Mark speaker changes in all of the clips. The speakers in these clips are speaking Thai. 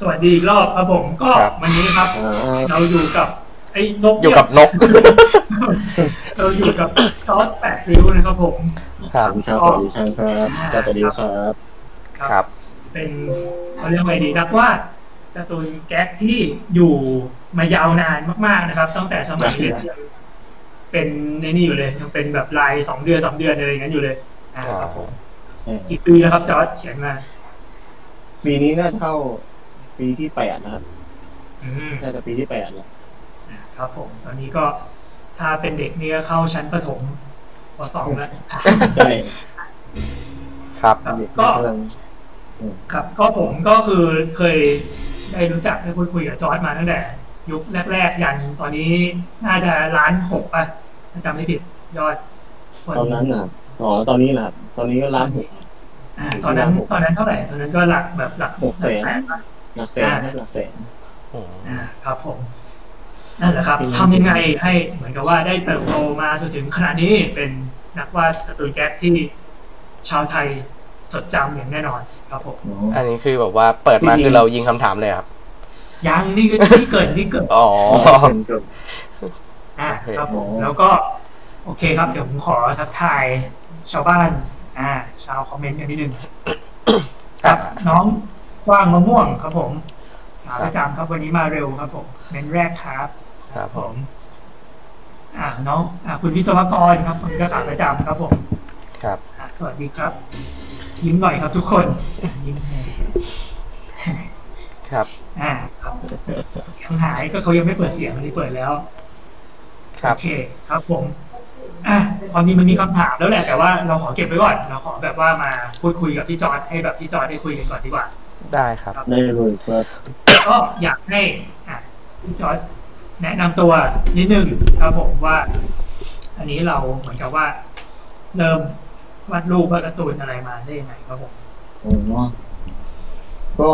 Speaker 1: สวัสดีอีกรอบครับผมก็
Speaker 2: ครับ
Speaker 1: วันนี้ครับ
Speaker 3: อ่า
Speaker 1: เราอยู่กับ ไอ้นก
Speaker 2: อยู่กับนก
Speaker 1: เราอยู่กับซอสแปดริ้วนะครับผม
Speaker 2: ครับ
Speaker 3: ครับ สวัสดีครับครับจัตดีครับ
Speaker 2: ครับ
Speaker 1: เป็นเขาเรียกว่าไงดีนักวาดการ์ตูนแก๊กที่อยู่มายาวนานมากๆนะครับตั้งแต่สมัยเรียนยังเป็นในนี่อยู่เลยยังเป็นแบบลายสองเดือนสามเดือนอะไรอย่างนั้นอยู่เลยอ่าครับผมกี่ปีแล้วครับจอร์ดเขียนมา
Speaker 3: ปีนี้น่าเท่า ปีที่แปดนะครับ
Speaker 1: อืม
Speaker 3: น่าจะปีที่แปดแล้ว
Speaker 1: ครับผม ตอนนี้ก็ถ้าเป็นเด็กเนี่ยเข้าชั้นประถมปสองแล้ว
Speaker 3: ใช่
Speaker 2: ครับ
Speaker 1: ครับ
Speaker 3: เด็ก
Speaker 1: ก็
Speaker 3: กำลังอืม
Speaker 1: ครับก็ผมก็คือเคยได้รู้จักได้พูดคุยกับจอร์ดมาตั้งแต่ ยุคแรกๆยันตอนนี้น่าจะล้านหกป่ะถ้าจำไม่ผิดยอดค
Speaker 3: ตอนนั้นนะครับอ๋อตอนนี้นะครับตอนนี้ก็ล้านหก
Speaker 1: อ่าตอนนั้น ตอนนั้นเท่าไหร่ ตอนนั้นก็หลักแบบหลัก
Speaker 3: หกแสน
Speaker 1: หลัป่ะ
Speaker 3: หลักแสนครับหลักแสน
Speaker 2: อืม
Speaker 1: อ่าครับผมนั่นแหละครับ
Speaker 3: อืม
Speaker 1: ทำยังไงให้เหมือนกับว่าได้เติบโตมาจนถึงขนาดนี้เป็นนักวาดการ์ตูนแก๊กที่ชาวไทยจดจำอย่างแน่นอนครับผม
Speaker 3: อ๋อ
Speaker 2: อันนี้คือแบบว่าเปิดมา
Speaker 3: จริงๆ
Speaker 2: คือเรายิงคำถามเลยครับ
Speaker 1: ยังนี่ก็ที่เกิดที่เกิด
Speaker 2: อ๋อ
Speaker 3: เป็นเกิด
Speaker 1: อ่า
Speaker 2: โอเค
Speaker 1: ครับผม
Speaker 3: อ๋อ
Speaker 1: แล้วก็ โอเคครับเดี๋ยวผมขอทักทายชาวบ้าน อ่า ชาวคอมเมนต์กันนิดนึงครับน้อง กว้างมะม่วงครับผมขาประจำครับวันนี้มาเร็วครับผมเมนแรกครับ
Speaker 2: ครับผม
Speaker 1: อ่าน้องอ่าคุณวิศวกรครับคนนี้ก็ขาประจำครับผม
Speaker 2: ครับ
Speaker 1: อ่าสวัสดีครับ ยิ้มหน่อยครับทุกคนยิ้มให้
Speaker 2: ครับ
Speaker 1: อ่าครับยังหายก็เขายังไม่เปิดเสียงอันนี้เปิดแล้ว
Speaker 2: ครับ
Speaker 1: โอเคครับผมอะความจริงมันมีคำถามแล้วแหละแต่ว่าเราขอเก็บไว้ก่อน เราขอแบบว่ามาพูดคุยกับพี่จอร์ดให้แบบพี่จอร์ดได้คุยกันก่อนดีกว่า
Speaker 2: ได้ครับ
Speaker 3: ได้เลยครับ
Speaker 1: ก็อยากให้อะพี่จอร์ดแนะนำตัวนิดนึงครับผมว่า อันนี้เราเหมือนกับว่า เริ่มวาดรูปวาดการ์ตูนอะไรมาได้ยังไงครับผม
Speaker 3: อ๋อก็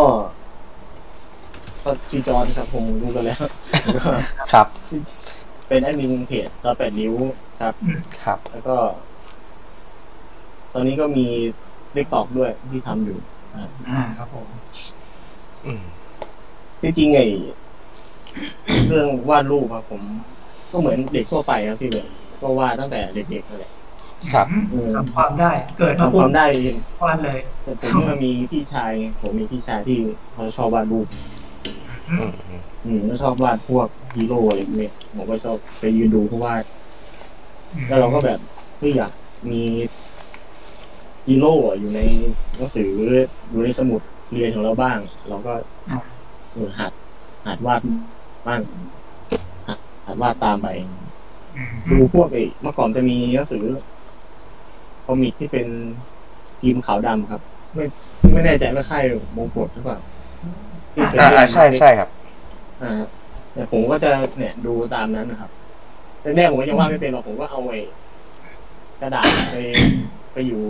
Speaker 3: ก็ชีจอนครับคงรู้กันแล้วก็
Speaker 2: ครับ
Speaker 3: เป็นแอดมินเพจตอแปดนิ้วครับ
Speaker 1: อืม
Speaker 2: ครับ
Speaker 3: แล้วก็ ตอนนี้ก็มีเล็กตอกด้วยที่ทำอยู่นะครับ
Speaker 1: อ่าครับผม
Speaker 2: อืม
Speaker 3: ที่จริงไอ้เรื่องวาดรูปครับผม ก็เหมือนเด็กทั่วไปครับที่แบบก็วาดตั้งแต่เด็กๆนั่นแหละ
Speaker 2: ครับ
Speaker 1: อืมทำความได้ เกิดมา
Speaker 3: ทำค
Speaker 1: ปุ๊บ
Speaker 3: วามได้เอง
Speaker 1: วาดเลย
Speaker 3: แต่ผมก็มีพี่ชายไงผมมีพี่ชายที่เขาชอบวาดรูป
Speaker 1: อื
Speaker 2: อื
Speaker 1: ม
Speaker 2: มอืม
Speaker 3: อืมแล้วชอบวาดพวกฮีโร่อะไรพวกนี้ผมก็ชอบไปยืนดูเขาวาดแล้วเราก็แบบเฮ้ยอยากมี ฮีโร่อะอยู่ในหนังสืออยู่ในสมุดเรียนของเราบ้าง เราก็เออหัดหัดวาดบ้างหัดวาดตามไป
Speaker 1: อืม
Speaker 3: ดูพวกไอ้เมื่อก่อนจะมีหนังสือคอมิกที่เป็นทีมขาวดำครับ ไม่ไม่แน่ใจว่าค่ายมงกฎหรือเปล่าที่ป็น
Speaker 2: อ่าใช่ใช่ครับ
Speaker 3: อ่าเนี่ผมก็จะเนี่ยดูตามนั้นนะครับแต่แรกผมก็ยังว่าไม่เป็นหรอกผมก็เอาไอ้กระดาษไปไปอยู่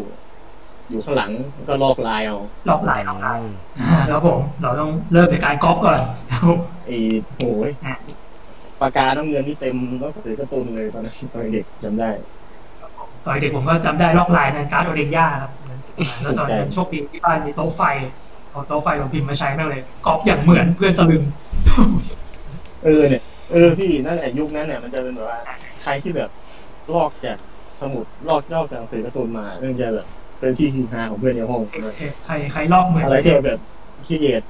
Speaker 3: อยู่ข้างหลังแล้วก็ลอกลายเอา
Speaker 1: ลอกลายลอกลายอ่าครับผม เราต้องเริ่มจากการก๊อปก่อนครับผม
Speaker 3: ไอ้โหย
Speaker 1: อะ
Speaker 3: ปากกาน้ำเงินนี่เต็มหนังสือการ์ตูนเลยตอนนั้นตอนเด็กจำได้
Speaker 1: ตอนเด็กผมก็จำได้ลอกลายในการ์ดโอเดนย่าครับแล้วตอนนั้นโชคดีที่บ้านมีโต๊ะไฟเอาโต๊ะไฟของพิมพ์มาใช้แม่งเลยก๊อปอย่างเหมือนเพื่อนตะลึง
Speaker 3: เออเนี่ยเออพี่นั่นแหละยุคนั้นเนี่ยมันจะเป็นแบบว่าใครที่แบบลอกจากสมุดลอกลอกจากหนังสือการ์ตูนมาเรื่องจะแบบ เป็นที่ฮือฮาของเพื่อนในห้อง
Speaker 1: ใครใครลอกเหมือน
Speaker 3: อะไรที่แบบขี้เกียจ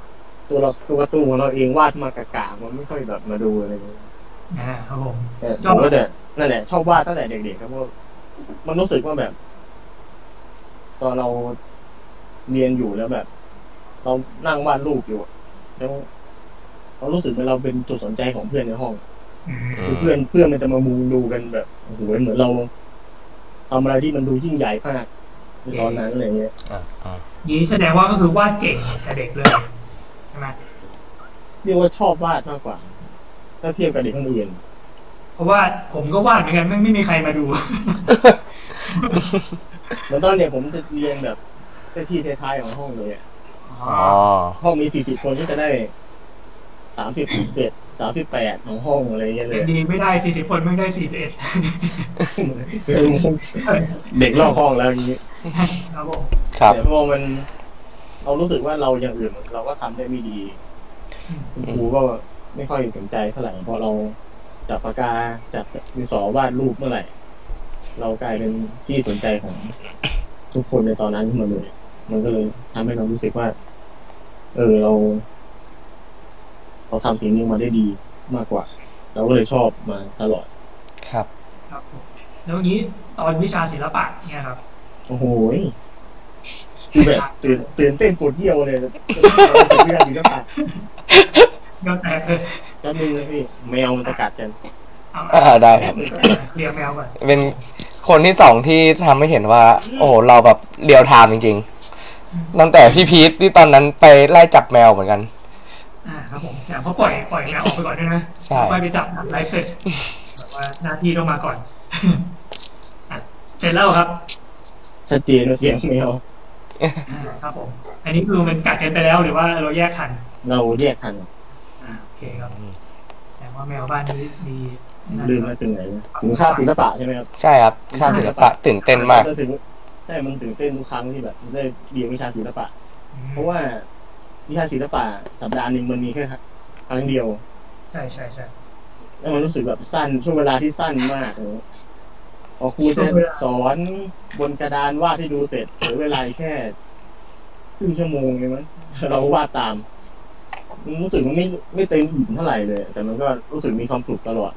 Speaker 3: ตัวเราตัวการ์ตูนของเราเองวาดมากากามันไม่ค่อยแบบมาดูอะไรเลย
Speaker 1: อ่าครับผม
Speaker 3: แต่ผมก็จะนั่นแหละชอบวาดตั้งแต่เด็กๆครับเพราะมันรู้สึกว่าแบบ ตอนเราเรียนอยู่แล้วแบบ เรานั่งวาดรูปอยู่อะแล้วเรารู้สึกเหมือนเราเป็นจุดสนใจของเพื่อนในห้อง
Speaker 1: อืม
Speaker 3: คือเพื่อนเพื่อนมันจะมามุงดูกันแบบโอ้โหเหมือนเราทำอะไรที่มันดูยิ่งใหญ่มากใน ตอนนั้นอะไรเงี้ย
Speaker 2: อ่าอ่า
Speaker 1: นี้แสดงว่าก็คือวาดเก่งแต่เด็กเลยใช่ไหม
Speaker 3: เรียกว่าชอบวาดมากกว่า ถ้าเทียบกับเด็กคนอื่น
Speaker 1: เพราะว่าผมก็วาดเหมือนกันไม่ไม่มีใครมาดู
Speaker 3: เหมือนตอนเนี้ยผมจะเรียนแบบที่ท้ายๆของห้องเลยอะ
Speaker 1: อ๋อ
Speaker 2: อ๋อ
Speaker 3: ห้องมีสี่สิบคนก็จะได้สามสิบเจ็ด สามสิบแปดของห้องอะไรเงี้ยเล
Speaker 1: เด็
Speaker 3: ย
Speaker 1: กดีไม่ได้สี่สิบคนไม่ได้สี่สิบเอ็ด
Speaker 3: เด็กรอบห้องแล้วอย่างนี้
Speaker 1: ครับผม
Speaker 2: ครับ
Speaker 3: แต่พอมัน เรารู้สึกว่าเราอย่างอื่นเราก็ทำได้ไม่ดี
Speaker 1: อืม
Speaker 3: คุณครูก็ไม่ค่อยสนใจเท่าไหร่เพราะเราจับปากกาจับดินสอวาดรูปเมื่อไหร่ เรากลายเป็นที่สนใจของทุกคนในตอนนั้นขึ้นมาเลย มันก็เลยทำให้เรารู้สึกว่า เออเรา เราทำสิ่งนี้มาได้ดีมากกว่า เราก็เลยชอบมาตลอด
Speaker 2: ครับ
Speaker 1: ครับผมแล้วอย่างนี้ตอนวิชาศิลปะเนี่ยครับ
Speaker 3: โอ้โหยคือแบบตื่นตื่นเต้นปวดเยี่ยวเลยเรื่องศิลปะ
Speaker 1: ก็แต่เออ
Speaker 3: แป๊บนึงเลยพี่แมวมันจะกัดกัน
Speaker 1: เอา
Speaker 2: อ่าได้ครับ
Speaker 1: เรียงแมวก่อน
Speaker 2: เป็นคนที่สองที่ทำให้เห็นว่า โอ้โหเราแบบเรียวไทม์จริง ๆ ตั้งแต่พี่พีทที่ตอนนั้นไปไล่จับแมวเหมือนกัน
Speaker 1: อ่าครับผมแต่เขาปล่อยปล่อยแมวออกไปก่อนด้วยนะ
Speaker 2: ใช่
Speaker 1: ค่อยไปจับไลฟ์เสร็จแบบว่าหน้าที่ต้องมาก่อนอะเสร็จแล้วครับ
Speaker 3: ชัดเจนว่าเสียงแมว
Speaker 1: อ่าครับผม อันนี้คือมันกัดกันไปแล้วหรือว่าเราแยกทัน
Speaker 3: เราแยกทัน
Speaker 1: อ่าโอเคครับแสดงว่าแมวบ้านนี้มี
Speaker 3: ลืมมาถึงไหนนะถึงค่าศิลปะใช่ไหมครับ
Speaker 2: ใช่ครับค่าศิลปะตื่นเต้นมาก
Speaker 3: ก็ถึงใช่มันตื่นเต้นทุกครั้งที่แบบได้เรียนวิชาศิลปะ
Speaker 1: อืม
Speaker 3: เพราะว่า วิชาศิลปะสัปดาห์หนึ่งมันมีแค่ครั้งเดียว
Speaker 1: ใช่ใช่ใช่
Speaker 3: แล้วมันรู้สึกแบบสั้นช่วงเวลาที่สั้นมากเลยพอครูจะสอนบนกระดานวาดให้ดูเสร็จเหลือเวลาแค่ครึ่งชั่วโมงเลยมั้งเราวาดตามมันรู้สึกมันไม่ไม่เต็มอิ่มเท่าไหร่เลย แต่มันก็รู้สึกมีความสุขตลอด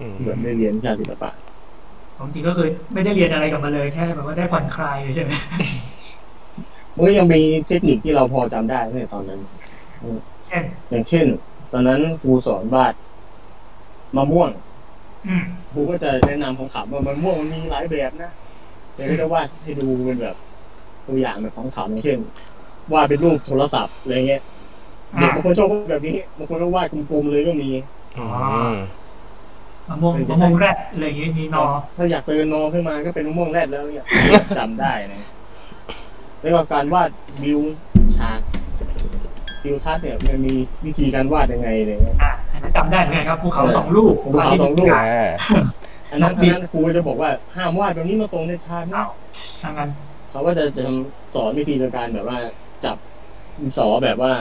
Speaker 2: อืม
Speaker 3: ที่แบบได้เรียนวิชาศิลปะ
Speaker 1: บางทีก็คือไม่ได้เรียนอะไรกับมันเลยแค่แบบว่าได้ผ่อนคลายใช่ไหม
Speaker 3: มันก็ยังมีเทคนิคที่เราพอจำได้ในตอนนั้น
Speaker 1: เช่น
Speaker 3: อย่างเช่น ตอนนั้นครูสอนวาดมะม่วง
Speaker 1: อืม
Speaker 3: ครูก็จะแนะนำของขำว่ามะม่วงมันมีหลายแบบนะแต่ก็จะวาดให้ดูเป็นแบบตัวอย่างแบบของขำอย่างเช่นวาดเป็นรูปโทรศัพท์อะไรเงี้ยเด็กบางคนชอบวาดแบบนี้บางคนก็วาดกลมๆเลยก็มี
Speaker 2: อืม
Speaker 1: มะม่วงมะม่วงแรดอะไรอย่างงี้มีนอ
Speaker 3: ถ้าอยากเตือนนอขึ้นมาก็เป็นมะม่วงแรดแล้วเนี่ยจำได้นะ แล้วก็การวาดวิวฉากวิวทัศน์เนี่ยมันมีวิธีการวาดยังไงอะไรเงี้ย
Speaker 1: อะอันนั้นจำได้เหมือนกันครับภูเขาสองลูก
Speaker 3: ภูเขาสองลูก
Speaker 2: อ่า
Speaker 3: อันนั้นอันนั้นครูก็จะบอกว่าห้ามวาดแบบนี้มาตรงในทางนะ
Speaker 1: อ้าวทางนั้น
Speaker 3: เขาก็จะจะสอนวิธีในการแบบว่า จับดินสอแบบว่า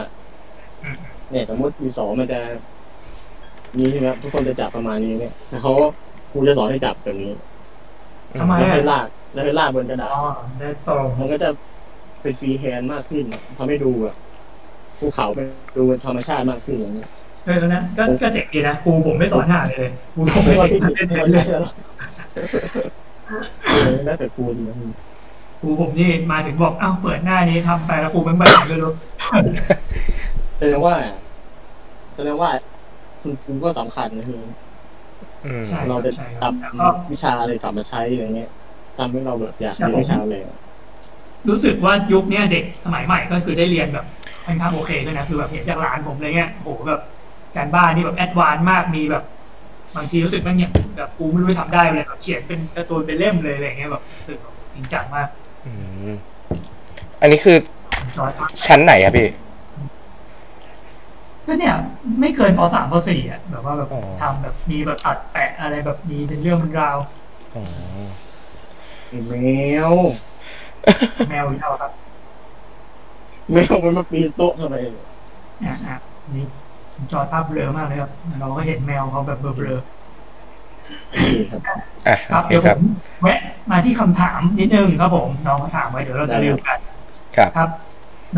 Speaker 1: อืม
Speaker 3: เนี่ยสมมติดินสอมันจะนี้ใช่ไหมครับทุกคนจะจับประมาณนี้เนี่ยแต่เขาครูจะสอนให้จับแบบนี้
Speaker 1: ทำไม
Speaker 3: แล้วให้
Speaker 1: อะ
Speaker 3: ลากแล้วให้ลากบนกระดาษ
Speaker 1: อ๋อได้ตรง
Speaker 3: มันก็จะ เป็น freehand มากขึ้นทำให้ดูแบบภูเขาเป็นดูเป็นธรรมชาติมากขึ้นอย่างนี้ย
Speaker 1: เออแล้วนะก็ก็เจ๋งดีนะครูผมไม่สอนหน้าเลยครูผม
Speaker 3: ไม่
Speaker 1: ไม่
Speaker 3: ว่า
Speaker 1: เด็ก
Speaker 3: ที่
Speaker 1: เล่น
Speaker 3: ไม่
Speaker 1: เลย
Speaker 3: ใช่แล้วเออแล้วแต่ครูดีนะ
Speaker 1: ครูผมนี่มาถึงบอกอ้าวเปิดหน้านี้ทำไปแล้วครูเป็นแบบไม่รู้
Speaker 3: แสดงว่าแสดงว่าคุณครูก็สำคัญนะคือ
Speaker 2: อืม
Speaker 1: ใช่
Speaker 3: เราจะ
Speaker 1: ใช่ค
Speaker 3: ตั
Speaker 1: รั
Speaker 3: บบ
Speaker 1: แล้วก็
Speaker 3: วิชาอะไรกลับมาใช้อะไรเงี้ยทำให้เราแบบอยาก
Speaker 1: ครั
Speaker 3: เรี
Speaker 1: บ
Speaker 3: ยน
Speaker 1: ผม
Speaker 3: วิชาอะไร
Speaker 1: รู้สึกว่ายุคเนี้ยเด็กสมัยใหม่ก็คือได้เรียนแบบค่อนข้างโอเคด้วยนะคือแบบเห็นจากหลานผมอะไรเงี้ยโหแบบการบ้านนี่แบบแอดวานซ์มากมีแบบบางทีรู้สึกว่าเนี่ยแบบกูไม่รู้จะทำได้เลยแบบเขียนเป็นการ์ตูนเป็นเล่มเลยอะไรเงี้ยแบบรู้สึกแบบจริงจังมาก
Speaker 2: อืมอันนี้คือ
Speaker 1: จอย
Speaker 2: ชั้นไหนครับพี่
Speaker 1: ก็เนี่ย ไม่เกินปสามปสี่อะแบบว่าแบบ
Speaker 2: อ๋อ
Speaker 1: ทำแบบมีแบบตัดแปะอะไรแบบมีเป็นเรื่องเป็นราว
Speaker 2: อ๋อ
Speaker 3: ไอ้แมว
Speaker 1: แมวอีกแล้วครับ
Speaker 3: แมวมันมาปีนโต๊ะทำไม
Speaker 1: อะอะนี่จอภาพเบลอมากเลยครับ เราก็เห็นแมวเขาแบบเบลอๆ
Speaker 3: นี่ครับ
Speaker 2: อะ
Speaker 1: ครั
Speaker 2: โอบเค
Speaker 1: เดี๋ยว
Speaker 2: ค
Speaker 1: ผ
Speaker 2: รับ
Speaker 1: มแวะมาที่คำถามนิดนึงครับผมน้องเขาถามไว้เดี๋ยวเราจะลืมกัน
Speaker 2: ครับ
Speaker 1: ครับ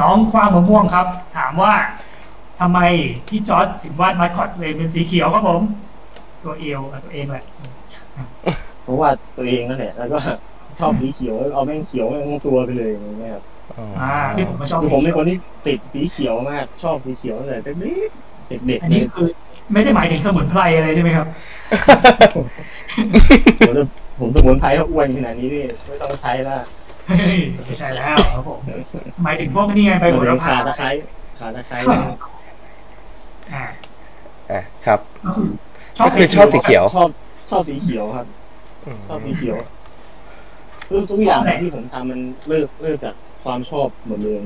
Speaker 1: น้องคว้างมะม่วงครับ ถามว่าทำไมพี่จอร์ดถึงวาดมาสคอตตัวเองเป็นสีเขียวครับผม ตัวเอวอะตัวเองแหละ
Speaker 3: เพราะว่าตัวเองนั่นแหละแล้วก็ ชอบสีเขียวเอาแม่งเขียวแม่งทั้งตัวไปเลยอย่างเงี้ยครับ
Speaker 2: อ๋อ
Speaker 1: อ่าที่ผมก็ชอบ
Speaker 3: คือผมเป็นคนที่ติดสีเขียวมาก ชอบสีเขียวตั้งแต่เด็กๆเด็ก
Speaker 1: อัน
Speaker 3: ๆเล
Speaker 1: นี้
Speaker 3: ย
Speaker 1: คือ ไม่ได้หมายถึงสมุนไพรอะไรใช่ไหมครับ
Speaker 3: ผมจะผมสมุนไพรถ้าอ้วนขนาดนี้นี่ไม่ต้องใช้ละ
Speaker 1: เฮ้ยไม่ใช่แล้วครับผมหมายถึงพวกนี้ไงใบโหระพา
Speaker 3: ขาตะไคร้ขาตะไคร้
Speaker 1: อ่า
Speaker 2: อะครับ
Speaker 1: ก็คือ
Speaker 2: ก็คือชอบสีเขียว
Speaker 3: ชอบชอบสีเขียวครับ
Speaker 2: อืม
Speaker 3: ชอบสีเขียว คือทุกอย่างที่ผมทำมันเลิกเลิกจากความชอบหมดเลย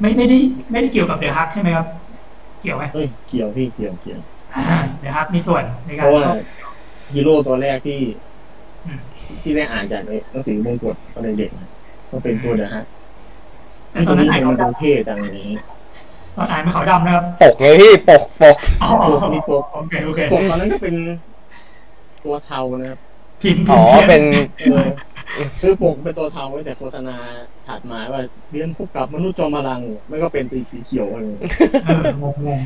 Speaker 1: ไม่ไม่ได้ไม่ได้เกี่ยวกับเดอะฮักใช่ไหมครับ เกี่ยวไหม
Speaker 3: เฮ้ยเกี่ยวพี่เกี่ยวเกี่ยว
Speaker 1: เดอะฮักมีส่วนใน
Speaker 3: เพ
Speaker 1: การ
Speaker 3: ราะว่า
Speaker 1: ชอบ
Speaker 3: ฮีโร่ตัวแรกที่
Speaker 1: อืม
Speaker 3: ที่ได้อ่านจากในหนังสือมงกุฎตอนเด็กๆก็เป็นตัวเดอะฮัก
Speaker 1: แต่
Speaker 3: ที่
Speaker 1: ต
Speaker 3: ต
Speaker 1: อ
Speaker 3: อนน
Speaker 1: นั้น
Speaker 3: นี้
Speaker 1: อ่าน
Speaker 3: เห็น
Speaker 1: เขา
Speaker 3: มัน
Speaker 1: ว
Speaker 3: ดูเท่จังนี้
Speaker 1: ตอนอ่านเป็นขาวดำนะครับ
Speaker 2: ปกไงพี่ปกปก
Speaker 1: อ๋อ
Speaker 3: ปกมีปก
Speaker 1: โอเคโอเค
Speaker 3: ปกตอนนั้นก็เป็นตัวเทานะครับ
Speaker 1: พิมพ์
Speaker 2: อ๋อ
Speaker 1: พิมพ์
Speaker 2: เป็น
Speaker 3: เออ คือปกเป็นตัวเทาไว้แต่โฆษณาถัดมาว่าเรียนพบกับมนุษย์จอมพลังไม่ก็เป็นตีสีเขียวอะไรอย่างเงี้ย
Speaker 1: เอองงง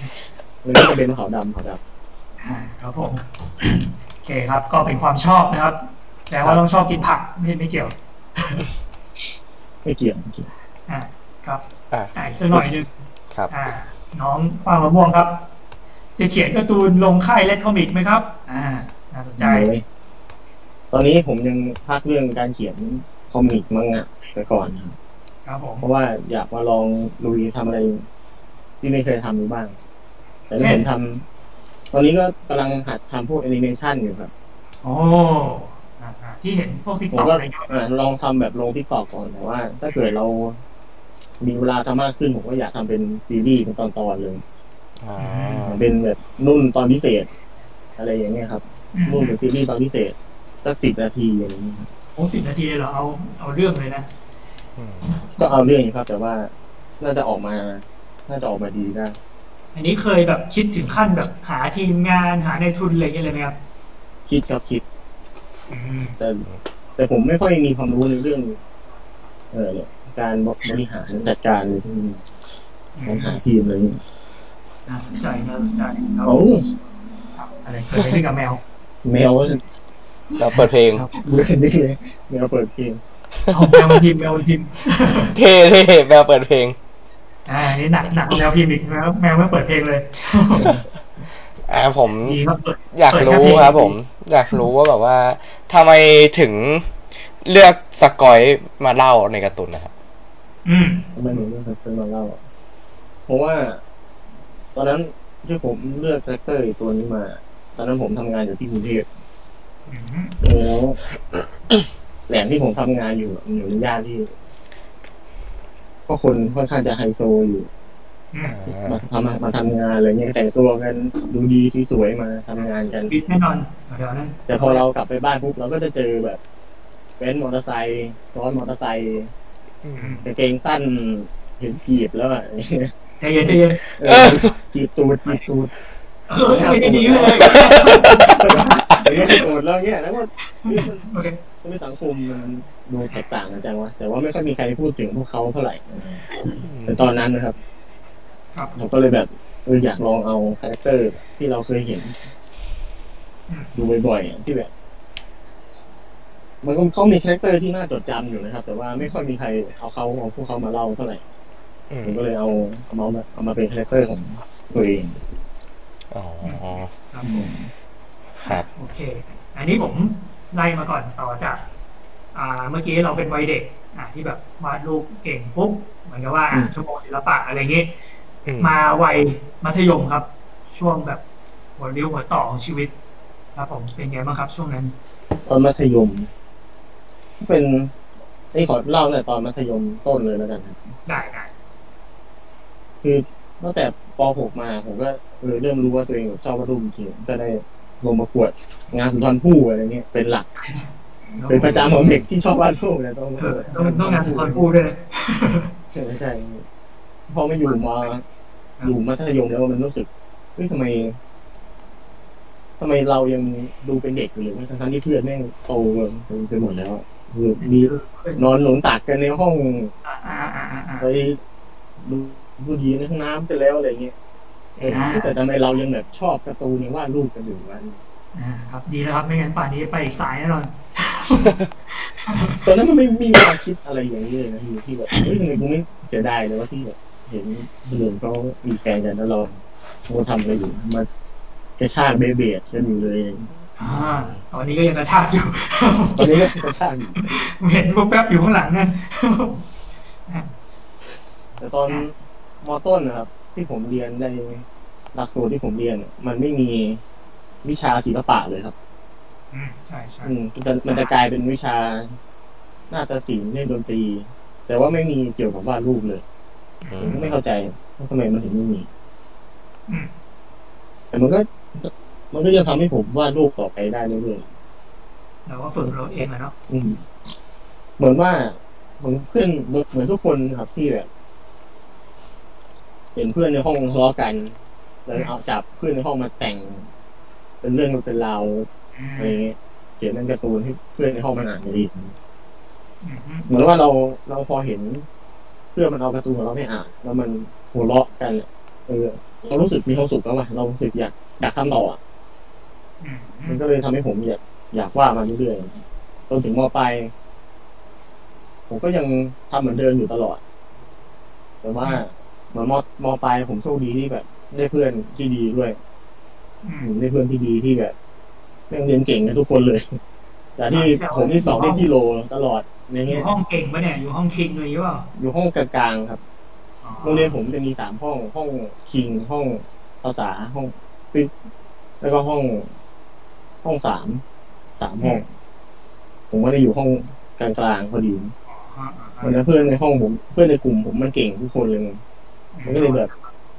Speaker 3: มันก็จะเป็นขาวดำขาวด
Speaker 1: ๆอ่าครับผมโอเคครับ ก็เป็นความชอบนะครับ แต่ว่าต้องชอบกินผักไม่ไม่เกี่ยวำ
Speaker 3: ไม่เกี่ยวไม่เกี่ยว
Speaker 1: อ่าครับ
Speaker 2: อะ
Speaker 1: อ่าอีกสักหน่อยหนึง
Speaker 2: ครับ
Speaker 1: อ่า น้องฟางมะม่วงครับ จะเขียนการ์ตูนลงค่ายเล็ดคอมิกไหมครับ อ่าน่าสนใจ
Speaker 3: เลย ตอนนี้ผมยังพักเรื่องการเขียน comic มังงะไปก่อนครับ
Speaker 1: ครับผม
Speaker 3: เพราะว่าอยากมาลองลุยทำอะไร ที่ไม่เคยทำดูบ้าง แต่ที่ผมทำตอนนี้ก็กำลังหัดทำพวกแอนิเมชันอยู่ครับ
Speaker 1: โอ้อ่าอ่าที่เห็นพวก TikTok ก็อะไรเงี้ย
Speaker 3: อ่าลองทำแบบลงทิกตอกก่อนแต่ว่า ถ้าเกิดเรา มีเวลาทำมากขึ้นผมก็อยากทำเป็นซีรีส์เป็นตอนๆเลย
Speaker 2: อ่า
Speaker 3: เป็นแบบนุ่นตอนพิเศษ อะไรอย่างเงี้ยครับ
Speaker 1: อืม
Speaker 3: นุ่นเป็นซีรีส์ตอนพิเศษ สักสิบนาทีอะไรอย่างเงี้ยครับ
Speaker 1: โอ้สิบนาทีเลยเหรอเอาเอาเรื่องเลยนะ
Speaker 2: อืม
Speaker 3: ก็เอาเรื่องอยู่ครับ แต่ว่าน่าจะออกมา น่าจะออกมาดีได้
Speaker 1: อันนี้เคยแบบคิดถึงขั้นแบบหาทีมงานหาในทุนอะไรเงี้ยเลยไหมครับ
Speaker 3: คิดครับคิด
Speaker 1: อืม
Speaker 3: แต่แต่ผมไม่ค่อยมีความรู้ในเรื่อง เออการบริหารจัดการเลยที่การหาทีมอะไรอย่างเงี้ย
Speaker 1: น่าสนใจน่าสนใจครับ
Speaker 3: โอ้
Speaker 1: อะไรเคยไปเล่นกับแมว
Speaker 3: แมว
Speaker 2: เราเปิดเพลง
Speaker 3: ครับเบื่อนี่เลยแมวเปิดเพลง
Speaker 1: เอาแมวมาพิมพ์แมวมาพิมพ์
Speaker 2: เท่เท่แมวเปิดเพลง
Speaker 1: อ่าอันนี่หนักหนักกว่าแมวพิมพ์อีกแมวแมวไม่เปิดเพลงเลย
Speaker 2: อ่าผม
Speaker 1: ดีครับเปิด
Speaker 2: อยาก
Speaker 1: เปิด
Speaker 2: รู้
Speaker 1: แเพลง
Speaker 2: ครับผม อยากรู้ว่าแบบว่าทำไมถึงเลือกสกอยมาเล่าในการ์ตูนนะครับ
Speaker 1: อืม
Speaker 3: ทำไมหนูเลือกเป็นมาเล่าอะเพราะว่า ตอนนั้นที่ผมเลือกคาแรคเตอร์ตัวนี้มา ตอนนั้นผมทำงานอยู่ที่กรุงเทพ
Speaker 1: อืม
Speaker 3: แล้วแหล่งที่ผมทำงานอยู่มันอยู่ในย่านที่ ก็คนค่อนข้างจะไฮโซอยู่
Speaker 1: อืม
Speaker 3: มาทำมาทำงานอะไรเงี้ยแต่งตัวกันดูดีที่สวยมาทำงานกัน
Speaker 1: บิดแน่นอนเดี๋ยวนั้น
Speaker 3: แต่พอเรากลับไปบ้านปุ๊บเราก็จะเจอแบบเฟนซ์มอเตอร์ไซค์ซ้อนมอเตอร์ไซค์
Speaker 1: อืม
Speaker 3: กางเกงสั้นเห็นกีบแล้วอะ
Speaker 1: ใจเย็นใจเย็น
Speaker 3: เออกีบตูดกีบตูด
Speaker 1: เออไม่ได้ดีเลย
Speaker 3: เห็นกีบตูดแล้วเงี้ยแล้วก็เฮ้ยมัน
Speaker 1: โอเค
Speaker 3: มันในสังคมมันดูแตกต่างกันจังวะแต่ว่าไม่ค่อยมีใครพูดถึงพวกเขาเท่าไหร่แต่ตอนนั้นนะครับ
Speaker 1: ครับ
Speaker 3: ผมก็เลยแบบเอออยากลองเอาคาแรคเตอร์ที่เราเคยเห็น
Speaker 1: อืม
Speaker 3: ดูบ่อยๆอะที่แบบมันก็เขามีคาแรคเตอร์ที่น่าจดจำอยู่นะครับ แต่ว่าไม่ค่อยมีใครเอาเขาเอาพวกเขามาเล่าเท่าไหร่
Speaker 2: อืม
Speaker 3: ผมก็เลยเอาเอามาเอามาเป็นคาแรคเตอร์ของตัวเอง
Speaker 2: อ๋อ
Speaker 1: ครับผม
Speaker 2: ครับ
Speaker 1: โอเค อันนี้ผมไล่มาก่อนต่อจากอ่าเมื่อกี้เราเป็นวัยเด็กอ่าที่แบบวาดรูปเก่งปุ๊บเหมือนกับว่าอะชั่วโมงศิลปะอะไรอย่างงี้
Speaker 2: อืม
Speaker 1: มาวัยมัธยมครับ ช่วงแบบหัวเรียวหัวต่อของชีวิตครับผมเป็นไงบ้างครับ ช่วงนั้น
Speaker 3: ตอนมัธยม เป็นไอ้ยขอเล่าตั้งแต่ตอนมัธยมต้นเลยแล้วกันครับ
Speaker 1: ได้ได้
Speaker 3: คือตั้งแต่ป .6 มาผมก็เออเริ่มรู้ว่าตัวเองชอบวาดรูปจริงๆก็ได้ ลงประกวดงานสุนทรภู่อะไรเงี้ยเป็นหลัก เป็นประจำของเด็กที่ชอบวาดรูปเลยต้อง
Speaker 1: เออต้องต้องงานสุนทรภู่ด้วยนะ
Speaker 3: ใช่ใช่พอมาอยู่มอยู่มัธยมแล้วมันรู้สึกเฮ้ยทำไมทำไมเรายังดูเป็นเด็กอยู่เลยทั้งๆที่เพื่อนแม่งโตกันไปหมดแล้วอะคือมีนอนหนุนตักกันในห้อง
Speaker 1: อ่าอ่าอ่าอ่า
Speaker 3: ไปดูดูดีในห้องน้ำไปแล้วอะไรเงี้ยเออ แต่ทำไมเรายังแบบชอบการ์ตูนยังวาดรูปกันอยู่วัน
Speaker 1: อ่าครับดีแล้วครับไม่งั้นป่านนี้ไปอีกสายแน่นอน
Speaker 3: ตอนนั้นมันไม่ไม่มีความคิดอะไรอย่างนี้เลยนะอยู่ที่แบบเฮ้ยทำไมกูไม่เสียดายเลยว่าที่แบบเห็นคนอื่นเขามีแฟนกันแล้วเราเราทำอะไรอยู่มากระชากเบเบียดกันอยู่เลย
Speaker 1: อ่าตอนนี้ก็ยังกระชากอยู่
Speaker 3: ตอนนี้ก็กระชากอยู่
Speaker 1: เห็นแป๊บๆอยู่ข้างหลังนั่น
Speaker 3: แต่ตอนมอต้นนะครับ ที่ผมเรียนในหลักสูตรที่ผมเรียน มันไม่มีวิชาศิลปะเลยครับ
Speaker 1: อืมใช่ใช่
Speaker 3: อืมมันจะมันจะกลายเป็นวิชานาฏศิลป์เล่นดนตรี แต่ว่าไม่มีเกี่ยวกับวาดรูปเลย
Speaker 2: อื
Speaker 3: ผมมไม่เข้าใจว่าทำไมมันถึงไม่มี
Speaker 1: อืม
Speaker 3: แต่มันก็ มันก็ยังทำให้ผมวาดรูปต่อไปได้เรื่อย
Speaker 1: เราก็ฝึกเราเองอะเนาะ
Speaker 3: ๆอืมเหมือนว่าเหมือนเพื่อนเหมือนทุกคนครับที่แบบ เห็นเพื่อนในห้องทะเลาะกัน แล้วเอาจับเพื่อนในห้องมาแต่ง เป็นเรื่องมันเป็นราวอะไรเงี้ยเขียนเป็นการ์ตูนให้เพื่อนในห้องมันอ่านไม่ดี
Speaker 1: อืม
Speaker 3: เหมือนว่าเราเราพอเห็น เพื่อนมันเอาการ์ตูนของเราไม่อ่านแล้วมันหัวเราะกันอะเออเรารู้สึกมีความสุขแล้วว่ะเรารู้สึกอยากอยากทำต่ออะ
Speaker 1: อืม
Speaker 3: มันก็เลยทำให้ผมอยากอยากว่าดมาเรื่อยๆจนถึงมปลายผมก็ยังทำเหมือนเดิมอยู่ตลอด แต่ว่า เหมือนมมปลายผมโชคดีที่แบบ ได้เพื่อนที่ดีด้วย
Speaker 1: อืม
Speaker 3: ได้เพื่อนที่ดีที่แบบแม่งเรียนเก่งกันทุกคนเลยแต่ที่ผมที่สอบได้ที่โลตลอดใน
Speaker 1: อ
Speaker 3: เงี้
Speaker 1: ยู่
Speaker 3: ย
Speaker 1: ห้องเก่งปะเนี่ยอยู่ห้องคิงเลยหรือเปล่า
Speaker 3: อยู่ห้องกลางๆครับ
Speaker 1: อ๋อ
Speaker 3: โรงเรียนผมจะมีสามห้องห้องคิงห้องภาษาห้องปิ๊กแล้วก็ห้อง ห้องสามสามห้อง ผมก็ได้อยู่ห้องกลางๆพอดี
Speaker 1: อ๋ออ๋อ
Speaker 3: วันนั้นเพื่อนในห้องผม เพื่อนในกลุ่มผมมันเก่งทุกคนเลยไง มันก็เลยแบบ